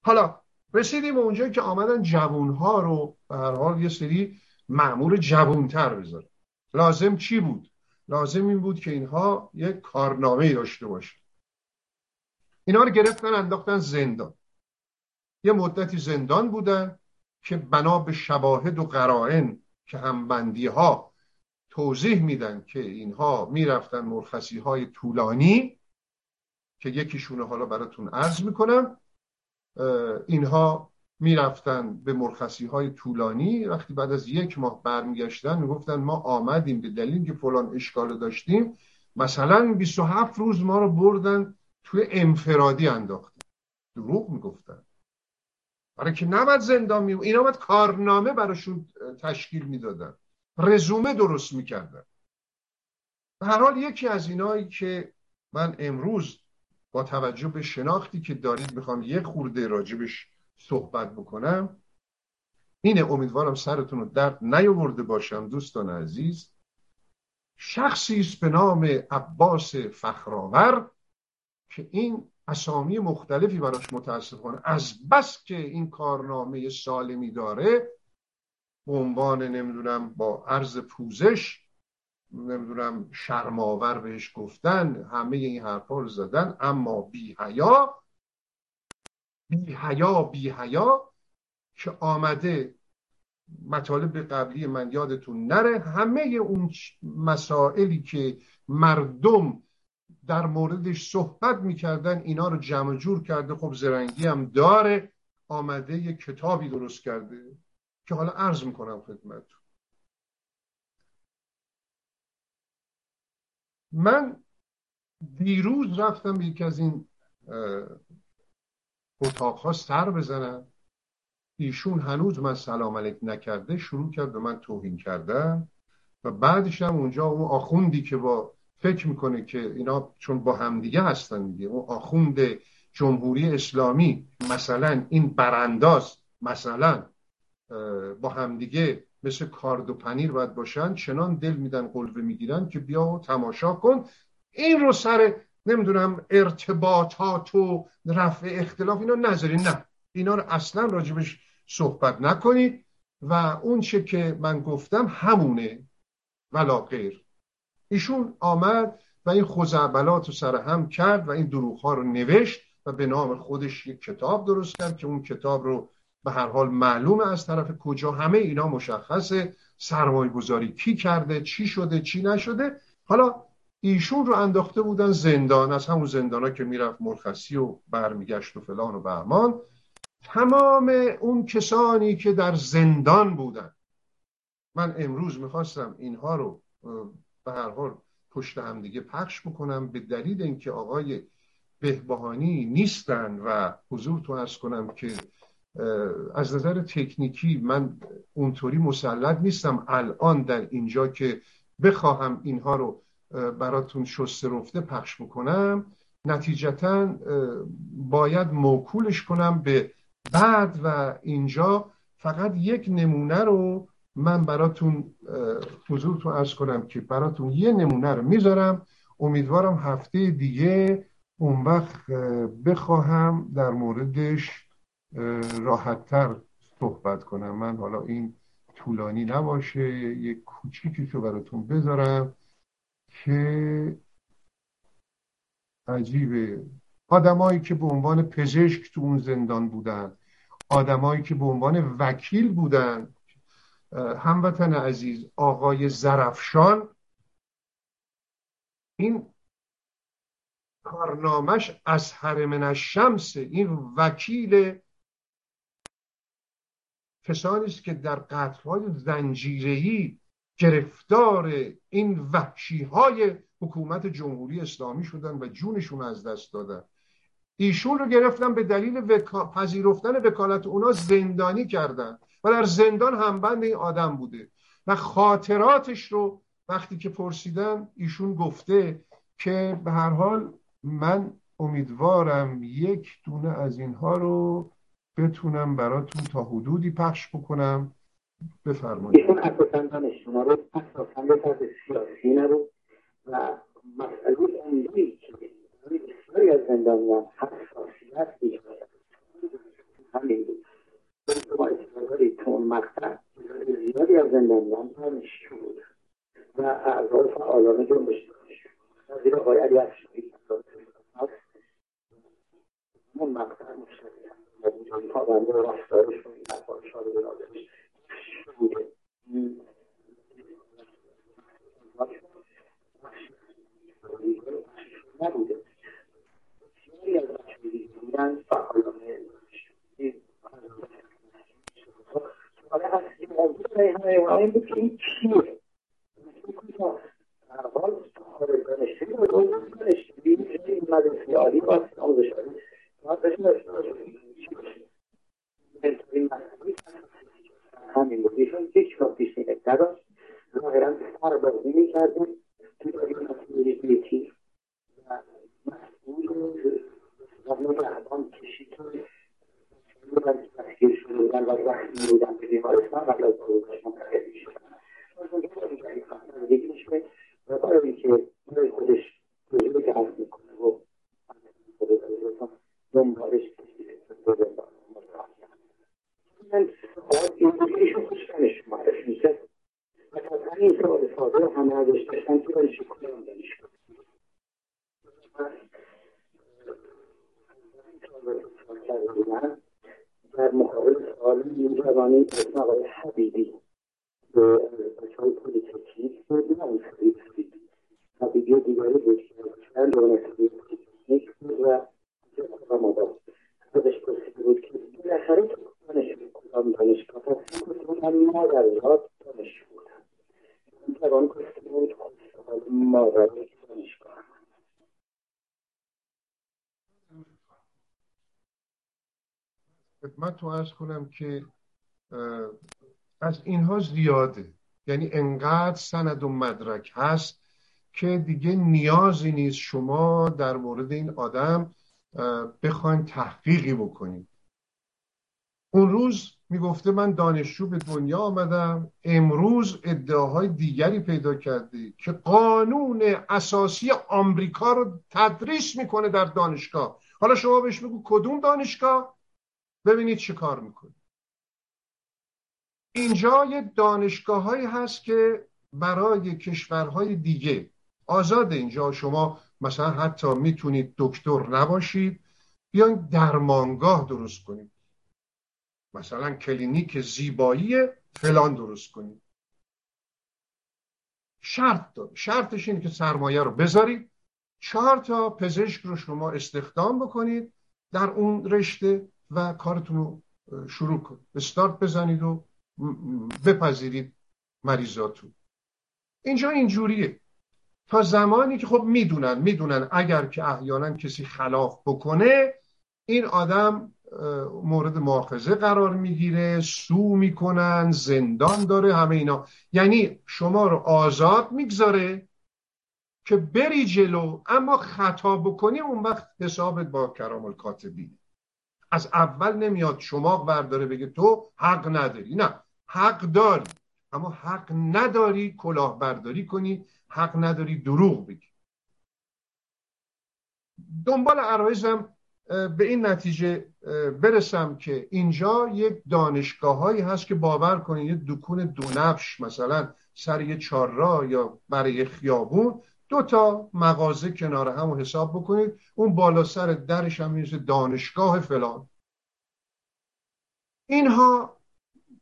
حالا رسیدیم به اونجایی که آمدن جوونها رو به هر حال یه سری معمور جوونتر بذاره لازم چی بود؟ لازم این بود که اینها یک کارنامه داشته باشه اینا رو گرفتن انداختن زندان. یه مدتی زندان بودن که بنا به شواهد و قرائن که همبندی ها توضیح میدن که اینها می‌رفتن مرخصی های طولانی که یکیشونه حالا براتون عرض می‌کنم. اینها می‌رفتن به مرخصی های طولانی. وقتی بعد از یک ماه برمیگشتن می‌گفتن ما آمدیم به دلیل که فلان اشکال داشتیم. مثلا 27 روز ما رو بردن توی انفرادی انداختن دروغ می‌گفتن. برای که نباید زندان می اینا باید کارنامه براشون تشکیل می‌دادن. رزومه درست می‌کردن. به هر حال یکی از اینایی که من امروز با توجه به شناختی که دارید می‌خوام یک خورده راجبش صحبت بکنم اینه امیدوارم سرتون رو درد نیاورده باشم دوستان عزیز. شخصی است به نام عباس فخرآور که این اسامی مختلفی براش متاسفانه از بس که این کارنامه سالمی داره به عنوان نمی‌دونم با عرض پوزش نمی‌دونم شرماور بهش گفتن همه این حرفا رو زدن اما بی حیا بی حیا بی حیا که آمده مطالب قبلی من یادتون نره همه اون مسائلی که مردم در موردش صحبت می‌کردن اینا رو جمع جور کرده خب زرنگی هم داره آمده یه کتابی درست کرده. که حالا عرض می‌کنم خدمتتون. من دیروز رفتم یکی از این اتاقها سر بزنم. ایشون هنوز من سلام علیک نکرده شروع کرد به من توهین کردن و بعدش هم اونجا اون آخوندی که با فکر می‌کنه که اینا چون با همدیگه هستن دیگه اون آخوند جمهوری اسلامی مثلا این برانداز مثلا با همدیگه مثل کارد و پنیر باید باشن چنان دل میدن قلوه می‌گیرن که بیا و تماشا کن. این رو سر نمی‌دونم ارتباطات و رفع اختلاف اینا نذاری نه. اینا رو اصلا راجبش صحبت نکنید. و اون چه که من گفتم همونه. ولا غیر. ایشون آمد و این خزعبلات رو سر هم کرد و این دروغ ها رو نوشت و به نام خودش یک کتاب درست کرد که اون کتاب رو به هر حال معلومه از طرف کجا همه اینا مشخصه سرمایه گذاری کی کرده چی شده چی نشده. حالا ایشون رو انداخته بودن زندان از همون زندانا که می‌رفت مرخصی و برمیگشت و فلان و بهمان. تمام اون کسانی که در زندان بودن. من امروز می‌خواستم اینها رو به هر حال پشت هم دیگه پخش بکنم به دلیل اینکه آقای بهبهانی نیستن و حضور تو ارز کنم که از نظر تکنیکی من اونطوری مسلط نیستم الان در اینجا که بخواهم اینها رو براتون شسته رفته پخش بکنم. نتیجتا باید موکولش کنم به بعد و اینجا. فقط یک نمونه رو من براتون حضورتون ارز کنم که براتون یه نمونه رو می‌ذارم. امیدوارم هفته دیگه اون وقت بخواهم در موردش راحتتر صحبت کنم. من حالا این طولانی نباشه یک کوچیکی رو براتون بذارم که عجیبه آدمایی که به عنوان پزشک تو اون زندان بودن آدمایی که به عنوان وکیل بودن هموطن عزیز آقای زرفشان این کارنامش از من الشمس این وکیل کسانی است که در قتلهای زنجیره‌ای گرفتار این وحشی های حکومت جمهوری اسلامی شدن و جونشون از دست دادن. ایشون رو گرفتن به دلیل وکا... پذیرفتن وکالت اونا زندانی کردن و در زندان همبند این آدم بوده. و خاطراتش رو وقتی که پرسیدن ایشون گفته که به هر حال من امیدوارم یک دونه از اینها رو بتونم براتون تا حدودی پخش بکنم. بفرمایید. دانشجوها رو اساسا به طرز سیاسی و مسئله عمدی که بسیاری از زندانیان حساسیت ایجاد همین. بود تو اون مقطع. زیادی از زندانیان دانشجو بود. و اعضای فعالان جنبش دانشجو زیر آقای علی افشاری. اون مقطع موجودی ها بنده راستارش رو این افعالش ها رو بوده نبوده بسیاری از بچه‌های بودن فعالان حالا هست این موضوع همه بود که این چیه در حال خارج دانشجوی و دانشجوی این مدرسه عالی و آموزش عالی باید بهشون داشته همین بود ایشون هیچ وقت پیشنهاد نداشت ظاهرا سربازی می‌کردیم توی مسئولیتی و مسئول و نگهبان کشید تشکیل شده بودن و وقتی بودن به بیمارستان قبل از فرودگاه منتقل می‌شدن دیگه میشه و برای اینکه برای خودش که هست می‌کنه و دنبالش من ایشون خوشتنش معرفی میشه و تا این ساده همه ازش داشتن برای کدام دانشگاه در مقابل سوال نوجوانی اسم آقای حبیبی به بچه های اون حبیبی حبیبی دیگری بود که دونه پولیتکنیک بود و مادر خودش پرسیده بود که بالاخره تو دانشجو کدام دانشگاه گفت من مادریات دانشجو بودم جوان گفته بود مادری دانشگاه خدمت تو ارز کنم که از اینها زیاده. یعنی انقدر سند و مدرک هست که دیگه نیازی نیست شما در مورد این آدم بخواین تحقیقی بکنید اون روز می‌گفته من دانشجو به دنیا آمدم. امروز ادعاهای دیگری پیدا کرده که قانون اساسی آمریکا رو تدریس می‌کنه در دانشگاه. حالا شما بهش بگو کدوم دانشگاه؟ ببینید چه کار می‌کنه. اینجا یه دانشگاه هایی هست که برای کشورهای دیگه آزاد اینجا. شما مثلا حتی می‌تونید دکتر نباشید بیاین درمانگاه درست کنید. مثلا کلینیک زیبایی فلان درست کنید. شرط داره. شرطش اینه که سرمایه رو بذارید. چهار تا پزشک رو شما استخدام بکنید در اون رشته و کارتون رو شروع کنید. استارت بزنید و بپذیرید مریضاتون. اینجا اینجوریه. تا زمانی که خب می‌دونن می‌دونن اگر که احیانا کسی خلاف بکنه این آدم مورد مؤاخذه قرار می‌گیره سو می‌کنن زندان داره همه اینا. یعنی شما رو آزاد می‌گذاره که بری جلو اما خطا بکنی اون وقت حسابت با کرام الکاتبی. از اول نمیاد شما برداره بگه تو حق نداری. نه حق داری. اما حق نداری کلاهبرداری کنی حق نداری دروغ بگی. دنبال عرایزم به این نتیجه برسم که اینجا یک دانشگاه هایی هست که باور کنید یه دکون دونفش مثلا سر یه چهارراه یا برای خیابون دو تا مغازه کنار هم حساب بکنید. اون بالا سر درش هم دانشگاه فلان. اینها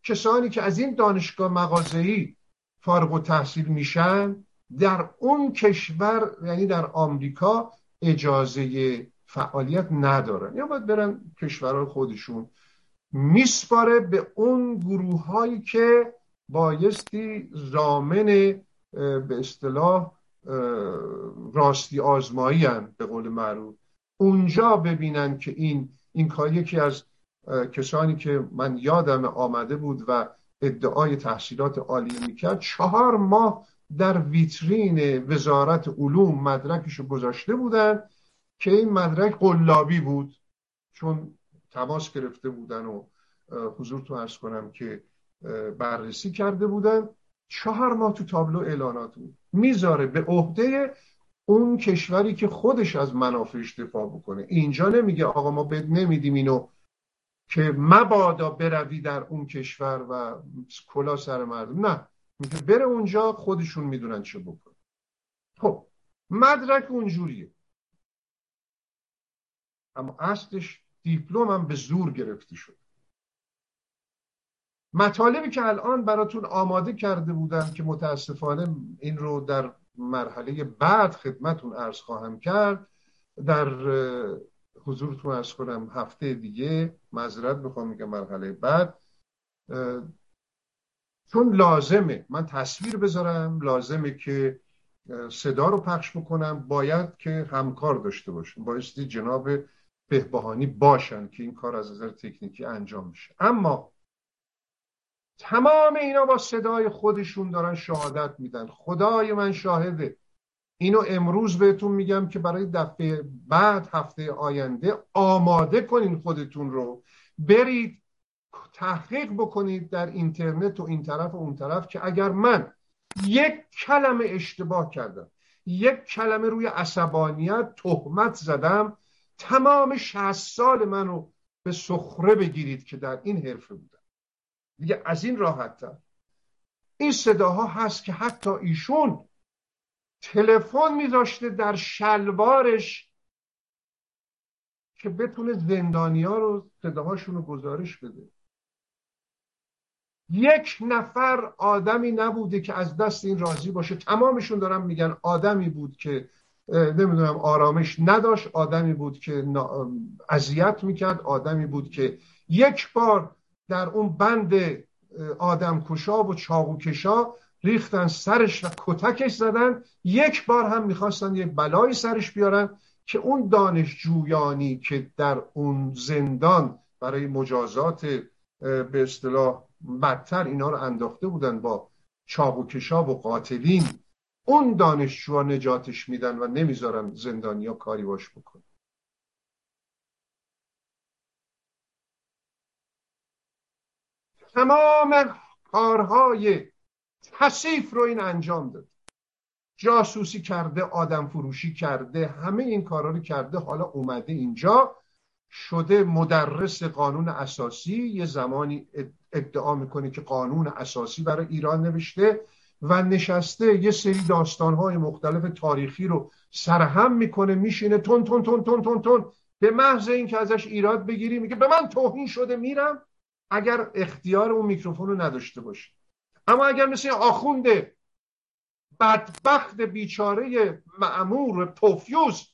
کسانی که از این دانشگاه مغازه‌ای فارغ و تحصیل میشن در اون کشور یعنی در آمریکا اجازه فعالیت ندارن. یا باید برن کشورهای خودشون. میسپاره به اون گروه هایی که بایستی زامن به اصطلاح راستی آزمایی به قول معروف. اونجا ببینن که این این کار یکی از کسانی که من یادم آمده بود و ادعای تحصیلات عالیه می‌کرد چهار ماه در ویترین وزارت علوم مدرکشو گذاشته بودن که این مدرک قلابی بود. چون تماس گرفته بودن و حضور تو ارز کنم که بررسی کرده بودن. چهار ماه تو تابلو اعلانات بود. می‌ذاره به عهده اون کشوری که خودش از منافعش دفاع بکنه. اینجا نمیگه آقا ما بد نمیدیم اینو که مبادا بروی در اون کشور و کلا سر مردم. نه میگه بره اونجا خودشون می‌دونن چه بکن خب مدرک اونجوریه. اما اصلش دیپلم هم به زور گرفته شد مطالبی که الان براتون آماده کرده بودم که متاسفانه این رو در مرحله بعد خدمتون ارز خواهم کرد در حضورتون ارز کنم هفته دیگه معذرت بخوام میگم مرحله بعد. چون لازمه من تصویر بذارم لازمه که صدا رو پخش بکنم باید که همکار داشته باشم بایستی جناب بهبهانی باشن که این کار از نظر تکنیکی انجام میشه اما تمام اینا با صدای خودشون دارن شهادت میدن. خدای من شاهده. اینو امروز بهتون میگم که برای دفعه بعد هفته آینده آماده کنین خودتون رو. برید تحقیق بکنید در اینترنت و این طرف و اون طرف که اگر من یک کلمه اشتباه کردم یک کلمه روی عصبانیت تهمت زدم تمام شهست سال منو به سخره بگیرید که در این حرفه بودم. دیگه از این راحت این صداها هست که حتی ایشون تلفن میذاشته در شلوارش که بتونه زندانیا رو صداهاشون رو گزارش بده. یک نفر آدمی نبوده که از دست این راضی باشه. تمامشون دارم میگن آدمی بود که نمی‌دونم آرامش نداشت. آدمی بود که اذیت می‌کرد. آدمی بود که یک بار در اون بند آدم کشا و چاقو کشا ریختن سرش و کتکش زدن. یک بار هم می‌خواستن یک بلایی سرش بیارن که اون دانشجویانی که در اون زندان برای مجازات به اصطلاح بدتر اینا رو انداخته بودن با چاقو کشا و قاتلین اون دانشجوها نجاتش میدن و نمی‌ذارن زندانیا کاری باش بکن تمام کارهای تصیف رو این انجام داد. جاسوسی کرده آدم فروشی کرده همه این کارا رو کرده حالا اومده اینجا شده مدرس قانون اساسی یه زمانی ادعا می‌کنه که قانون اساسی برای ایران نوشته و نشسته یه سری داستانهای مختلف تاریخی رو سرهم می‌کنه میشینه تون تون تون تون تون تون. به محض اینکه ازش ایراد بگیری میگه به من توهین شده میرم. اگر اختیار اون میکروفون رو نداشته باشه اما اگر مثل آخونده بدبخت بیچاره معمور پوفیوز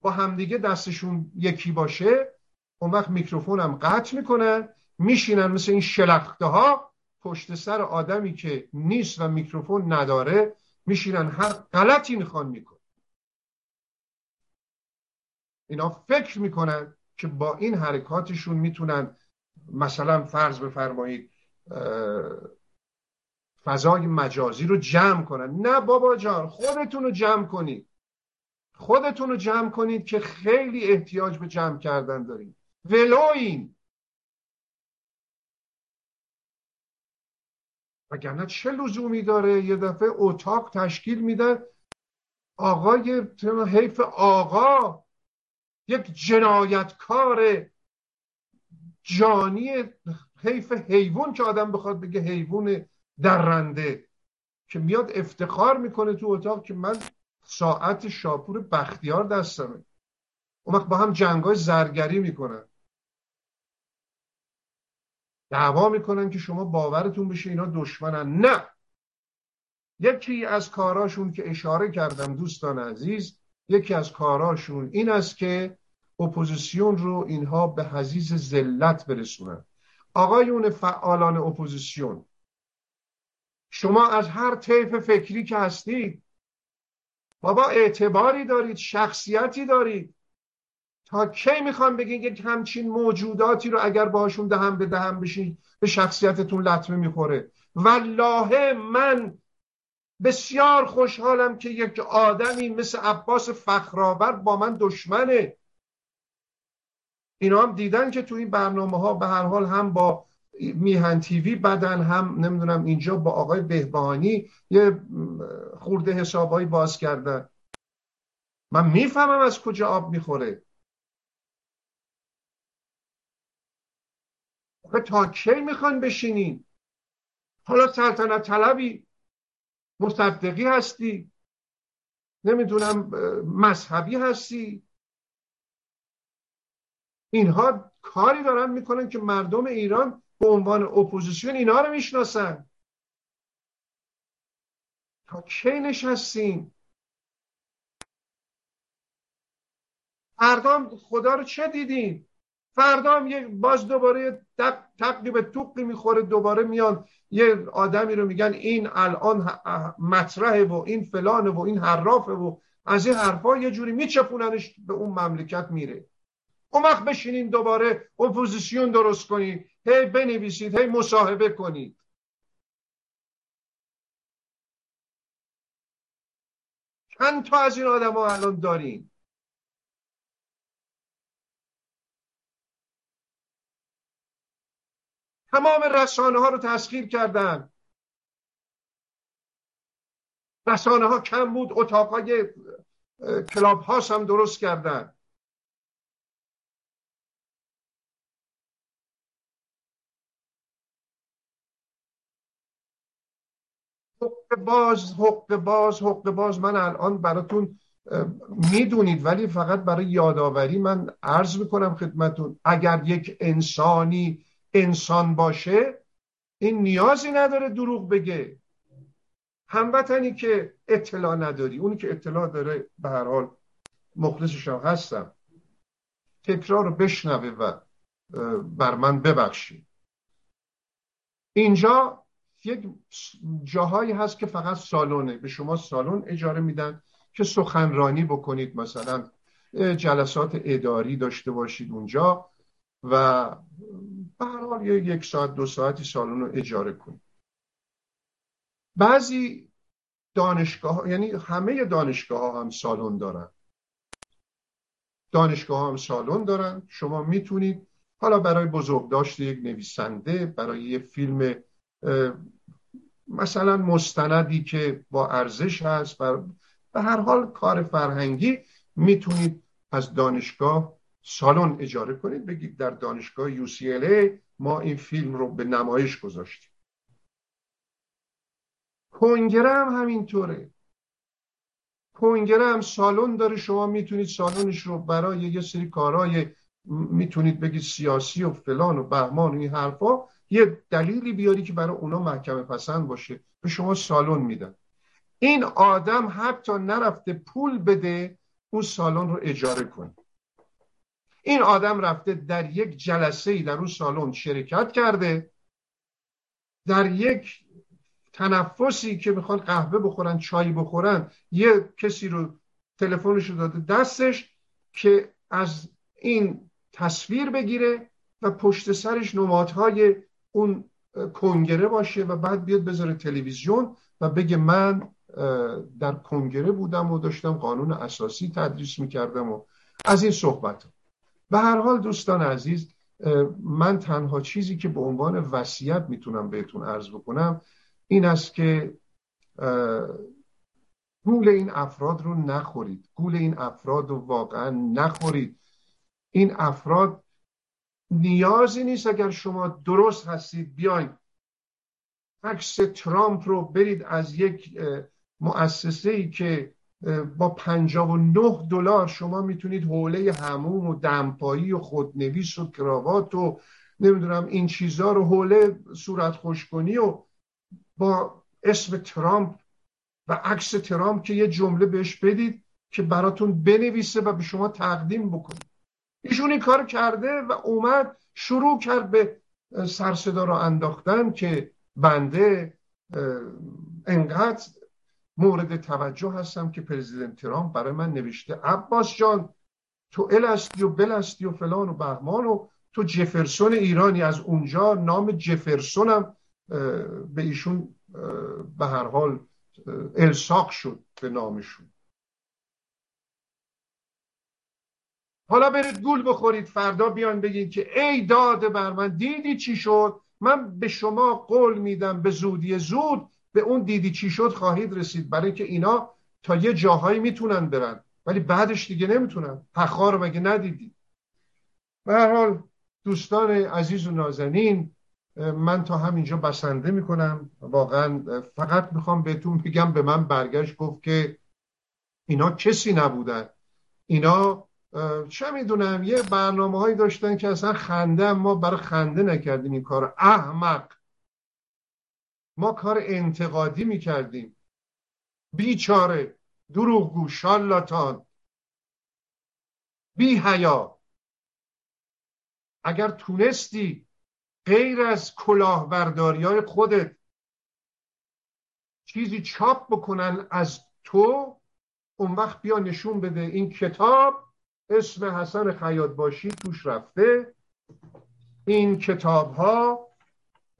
با همدیگه دستشون یکی باشه اون وقت میکروفون هم قطع می‌کنن میشینن مثل این شلخته ها پشت سر آدمی که نیست و میکروفون نداره میشینن هر غلطی می‌خوان میکن اینا فکر می‌کنن که با این حرکاتشون می‌تونن مثلا فرض بفرمایید فضای مجازی رو جمع کنن. نه بابا جان خودتون رو جمع کنید. خودتون رو جمع کنید که خیلی احتیاج به جمع کردن داریم. ولوین. وگرنه چه لزومی داره؟ یه دفعه اتاق تشکیل میدن. آقای حیف آقا. یک جنایتکار جانی حیف حیوان که آدم بخواد بگه حیوان درنده که میاد افتخار می‌کنه تو اتاق که من ساعت شاپور بختیار دستمه. اون وقت با هم جنگای زرگری می‌کنن. دعوا می‌کنن که شما باورتون بشه اینا دشمنن. نه! یکی از کاراشون که اشاره کردم دوستان عزیز یکی از کاراشون این است که اپوزیسیون رو اینها به حزیز ذلت برسونن. آقایون فعالان اپوزیسیون شما از هر طیف فکری که هستید بابا اعتباری دارید شخصیتی دارید. تا کی می‌خوام بگین یک همچین موجوداتی رو اگر باشون دهم به دهم بشین به شخصیتتون لطمه می‌خوره. والله من بسیار خوشحالم که یک آدمی مثل عباس فخرآور با من دشمنه. اینا هم دیدن که تو این برنامه ها به هر حال هم با میهن تیوی بدن هم نمی‌دونم اینجا با آقای بهبانی یه خورده حسابهایی باز کردن من می‌فهمم از کجا آب می‌خوره. تا کی می‌خوان بشینین؟ حالا سلطنت طلبی مصدقی هستی. نمی‌دونم مذهبی هستی. اینها کاری دارن می‌کنن که مردم ایران به عنوان اپوزیسیون اینا رو می‌شناسن. تا کی نشستین فردا خدا رو چه دیدین فردا هم یک باز دوباره تقی به توقی می‌خوره دوباره میان یه آدمی رو میگن این الان مطرحه و این فلانه و این حرافه و از این حرفا یه جوری میچپوننش به اون مملکت میره. اون وقت بشینین دوباره اپوزیسیون درست کنید هی بنویسید هی مصاحبه کنید. چند تا از این آدم ها الان داریم تمام رسانه ها رو تسخیر کردن. رسانه ها کم بود اتاقای کلاب هاست هم درست کردن. باز حق باز حق باز. من الان براتون می‌دونید ولی فقط برای یادآوری من عرض می‌کنم خدمتون اگر یک انسانی انسان باشه این نیازی نداره دروغ بگه. هموطنی که اطلاع نداری اونی که اطلاع داره به هر حال مخلصش هستم. تکرار رو بشنوه و بر من ببخشید. اینجا یک جاهایی هست که فقط سالونه. به شما سالن اجاره میدن که سخنرانی بکنید. مثلا جلسات اداری داشته باشید اونجا و به هر حال یک ساعت دو ساعتی سالن رو اجاره کنید. بعضی دانشگاه یعنی همه دانشگاه ها هم سالن دارن. دانشگاه ها هم سالن دارن. شما می‌تونید حالا برای بزرگداشت یک نویسنده برای یه فیلم مثلا مستندی که با ارزش هست بر... به هر حال کار فرهنگی می‌تونید از دانشگاه سالن اجاره کنید بگید در دانشگاه UCLA ما این فیلم رو به نمایش گذاشتیم. کنگره هم همینطوره. کنگره هم سالن داره شما می‌تونید سالنش رو برای یه سری کارهای می‌تونید بگید سیاسی و فلان و بهمان و این حرفا یه دلیلی بیاری که برای اونا محکمه پسند باشه. به شما سالن میدن. این آدم حتی نرفته پول بده اون سالن رو اجاره کنه. این آدم رفته در یک جلسه ای در اون سالن شرکت کرده در یک تنفسی که می‌خوان قهوه بخورن چای بخورن یه کسی رو تلفنش رو داده دستش که از این تصویر بگیره و پشت سرش نمادهای اون کنگره باشه و بعد بیاد بذاره تلویزیون و بگه من در کنگره بودم و داشتم قانون اساسی تدریس می‌کردم و از این صحبت به هر حال دوستان عزیز من تنها چیزی که به عنوان وصیت می‌تونم بهتون عرض بکنم این است که گول این افراد رو نخورید. گول این افراد رو واقعا نخورید. این افراد نیازی نیست اگر شما درست هستید بیاین. عکس ترامپ رو برید از یک مؤسسه ای که با 59 دلار شما می‌تونید حوله هموم و دمپایی و خودنویس و کراوات و نمی‌دونم این چیزا رو حوله صورت خوشکنی و با اسم ترامپ و عکس ترامپ که یه جمله بهش بدید که براتون بنویسه و به شما تقدیم بکنه. ایشون این کار کرده و اومد شروع کرد به سرصدا رو انداختن که بنده انقدر مورد توجه هستم که پرزیدنت ترامپ برای من نوشته عباس جان تو الستی و بلستی و فلان و بهمان و تو جفرسون ایرانی. از اونجا نام جفرسونم به ایشون به هر حال الساق شد به نامشون. حالا برید گول بخورید فردا بیان بگید که ای داده بر من دیدی چی شد؟ من به شما قول میدم به زودی زود به اون دیدی چی شد خواهید رسید. برای که اینا تا یه جاهایی می‌تونن برن ولی بعدش دیگه نمی‌تونن. حقا رو مگه ندیدی؟ به هر حال دوستان عزیز و نازنین من تا همینجا بسنده می‌کنم. واقعا فقط می‌خوام بهتون بگم به من برگشت گفت که اینا کسی نبودن. اینا چه می‌دونم یه برنامه هایی داشتن که اصلا خنده ما برای خنده نکردیم این کار احمق. ما کار انتقادی می‌کردیم. بیچاره دروغگو شالاتان بی حیا اگر تونستی غیر از کلاهبرداری های خودت چیزی چاپ بکنن از تو اون وقت بیا نشون بده این کتاب اسم حسن خیاط باشی توش رفته. این کتاب ها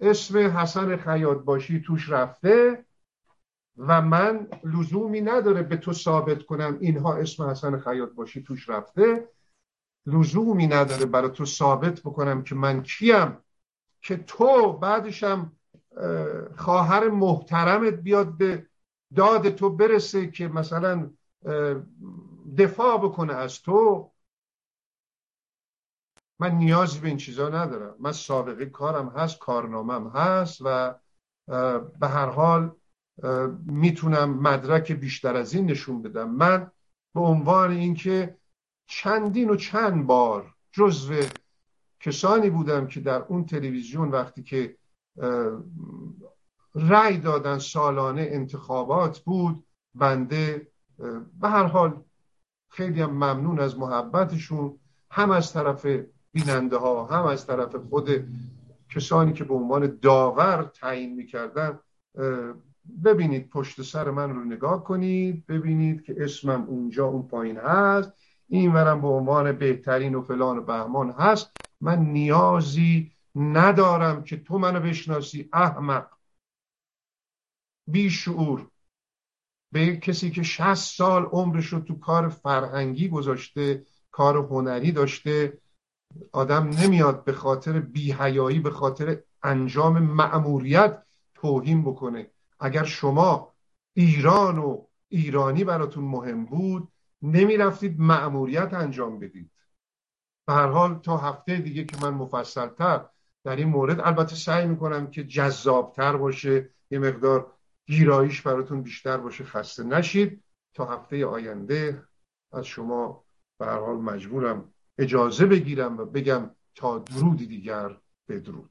اسم حسن خیاط باشی توش رفته و من لزومی نداره به تو ثابت کنم اینها اسم حسن خیاط باشی توش رفته. لزومی نداره برای تو ثابت بکنم که من کیم که تو بعدشم خواهر محترمت بیاد به داد تو برسه که مثلا دفاع بکنه از تو من نیازی به این چیزا ندارم. من سابقه کارم هست کارنامم هست و به هر حال می‌تونم مدرک بیشتر از این نشون بدم. من به عنوان اینکه چندین و چند بار جزو کسانی بودم که در اون تلویزیون وقتی که رأی دادن سالانه انتخابات بود بنده به هر حال خیلی هم ممنون از محبتشون. هم از طرف بیننده ها هم از طرف خود کسانی که به عنوان داور تعیین می‌کردن ببینید پشت سر من رو نگاه کنید ببینید که اسمم اونجا اون پایین هست. این ورم به عنوان بهترین و فلان و بهمان هست. من نیازی ندارم که تو منو بشناسی احمق. بیشعور. به کسی که 60 سال عمرش رو تو کار فرهنگی گذاشته کار هنری داشته آدم نمیاد به خاطر بیهیایی به خاطر انجام مأموریت توهین بکنه. اگر شما ایران و ایرانی براتون مهم بود نمی‌رفتید مأموریت انجام بدید. به هر حال تا هفته دیگه که من مفصلتر در این مورد البته سعی می‌کنم که جذابتر باشه یه مقدار گیراییش براتون بیشتر باشه خسته نشید. تا هفته آینده از شما به حال مجبورم اجازه بگیرم و بگم تا درودی دیگر بدرود.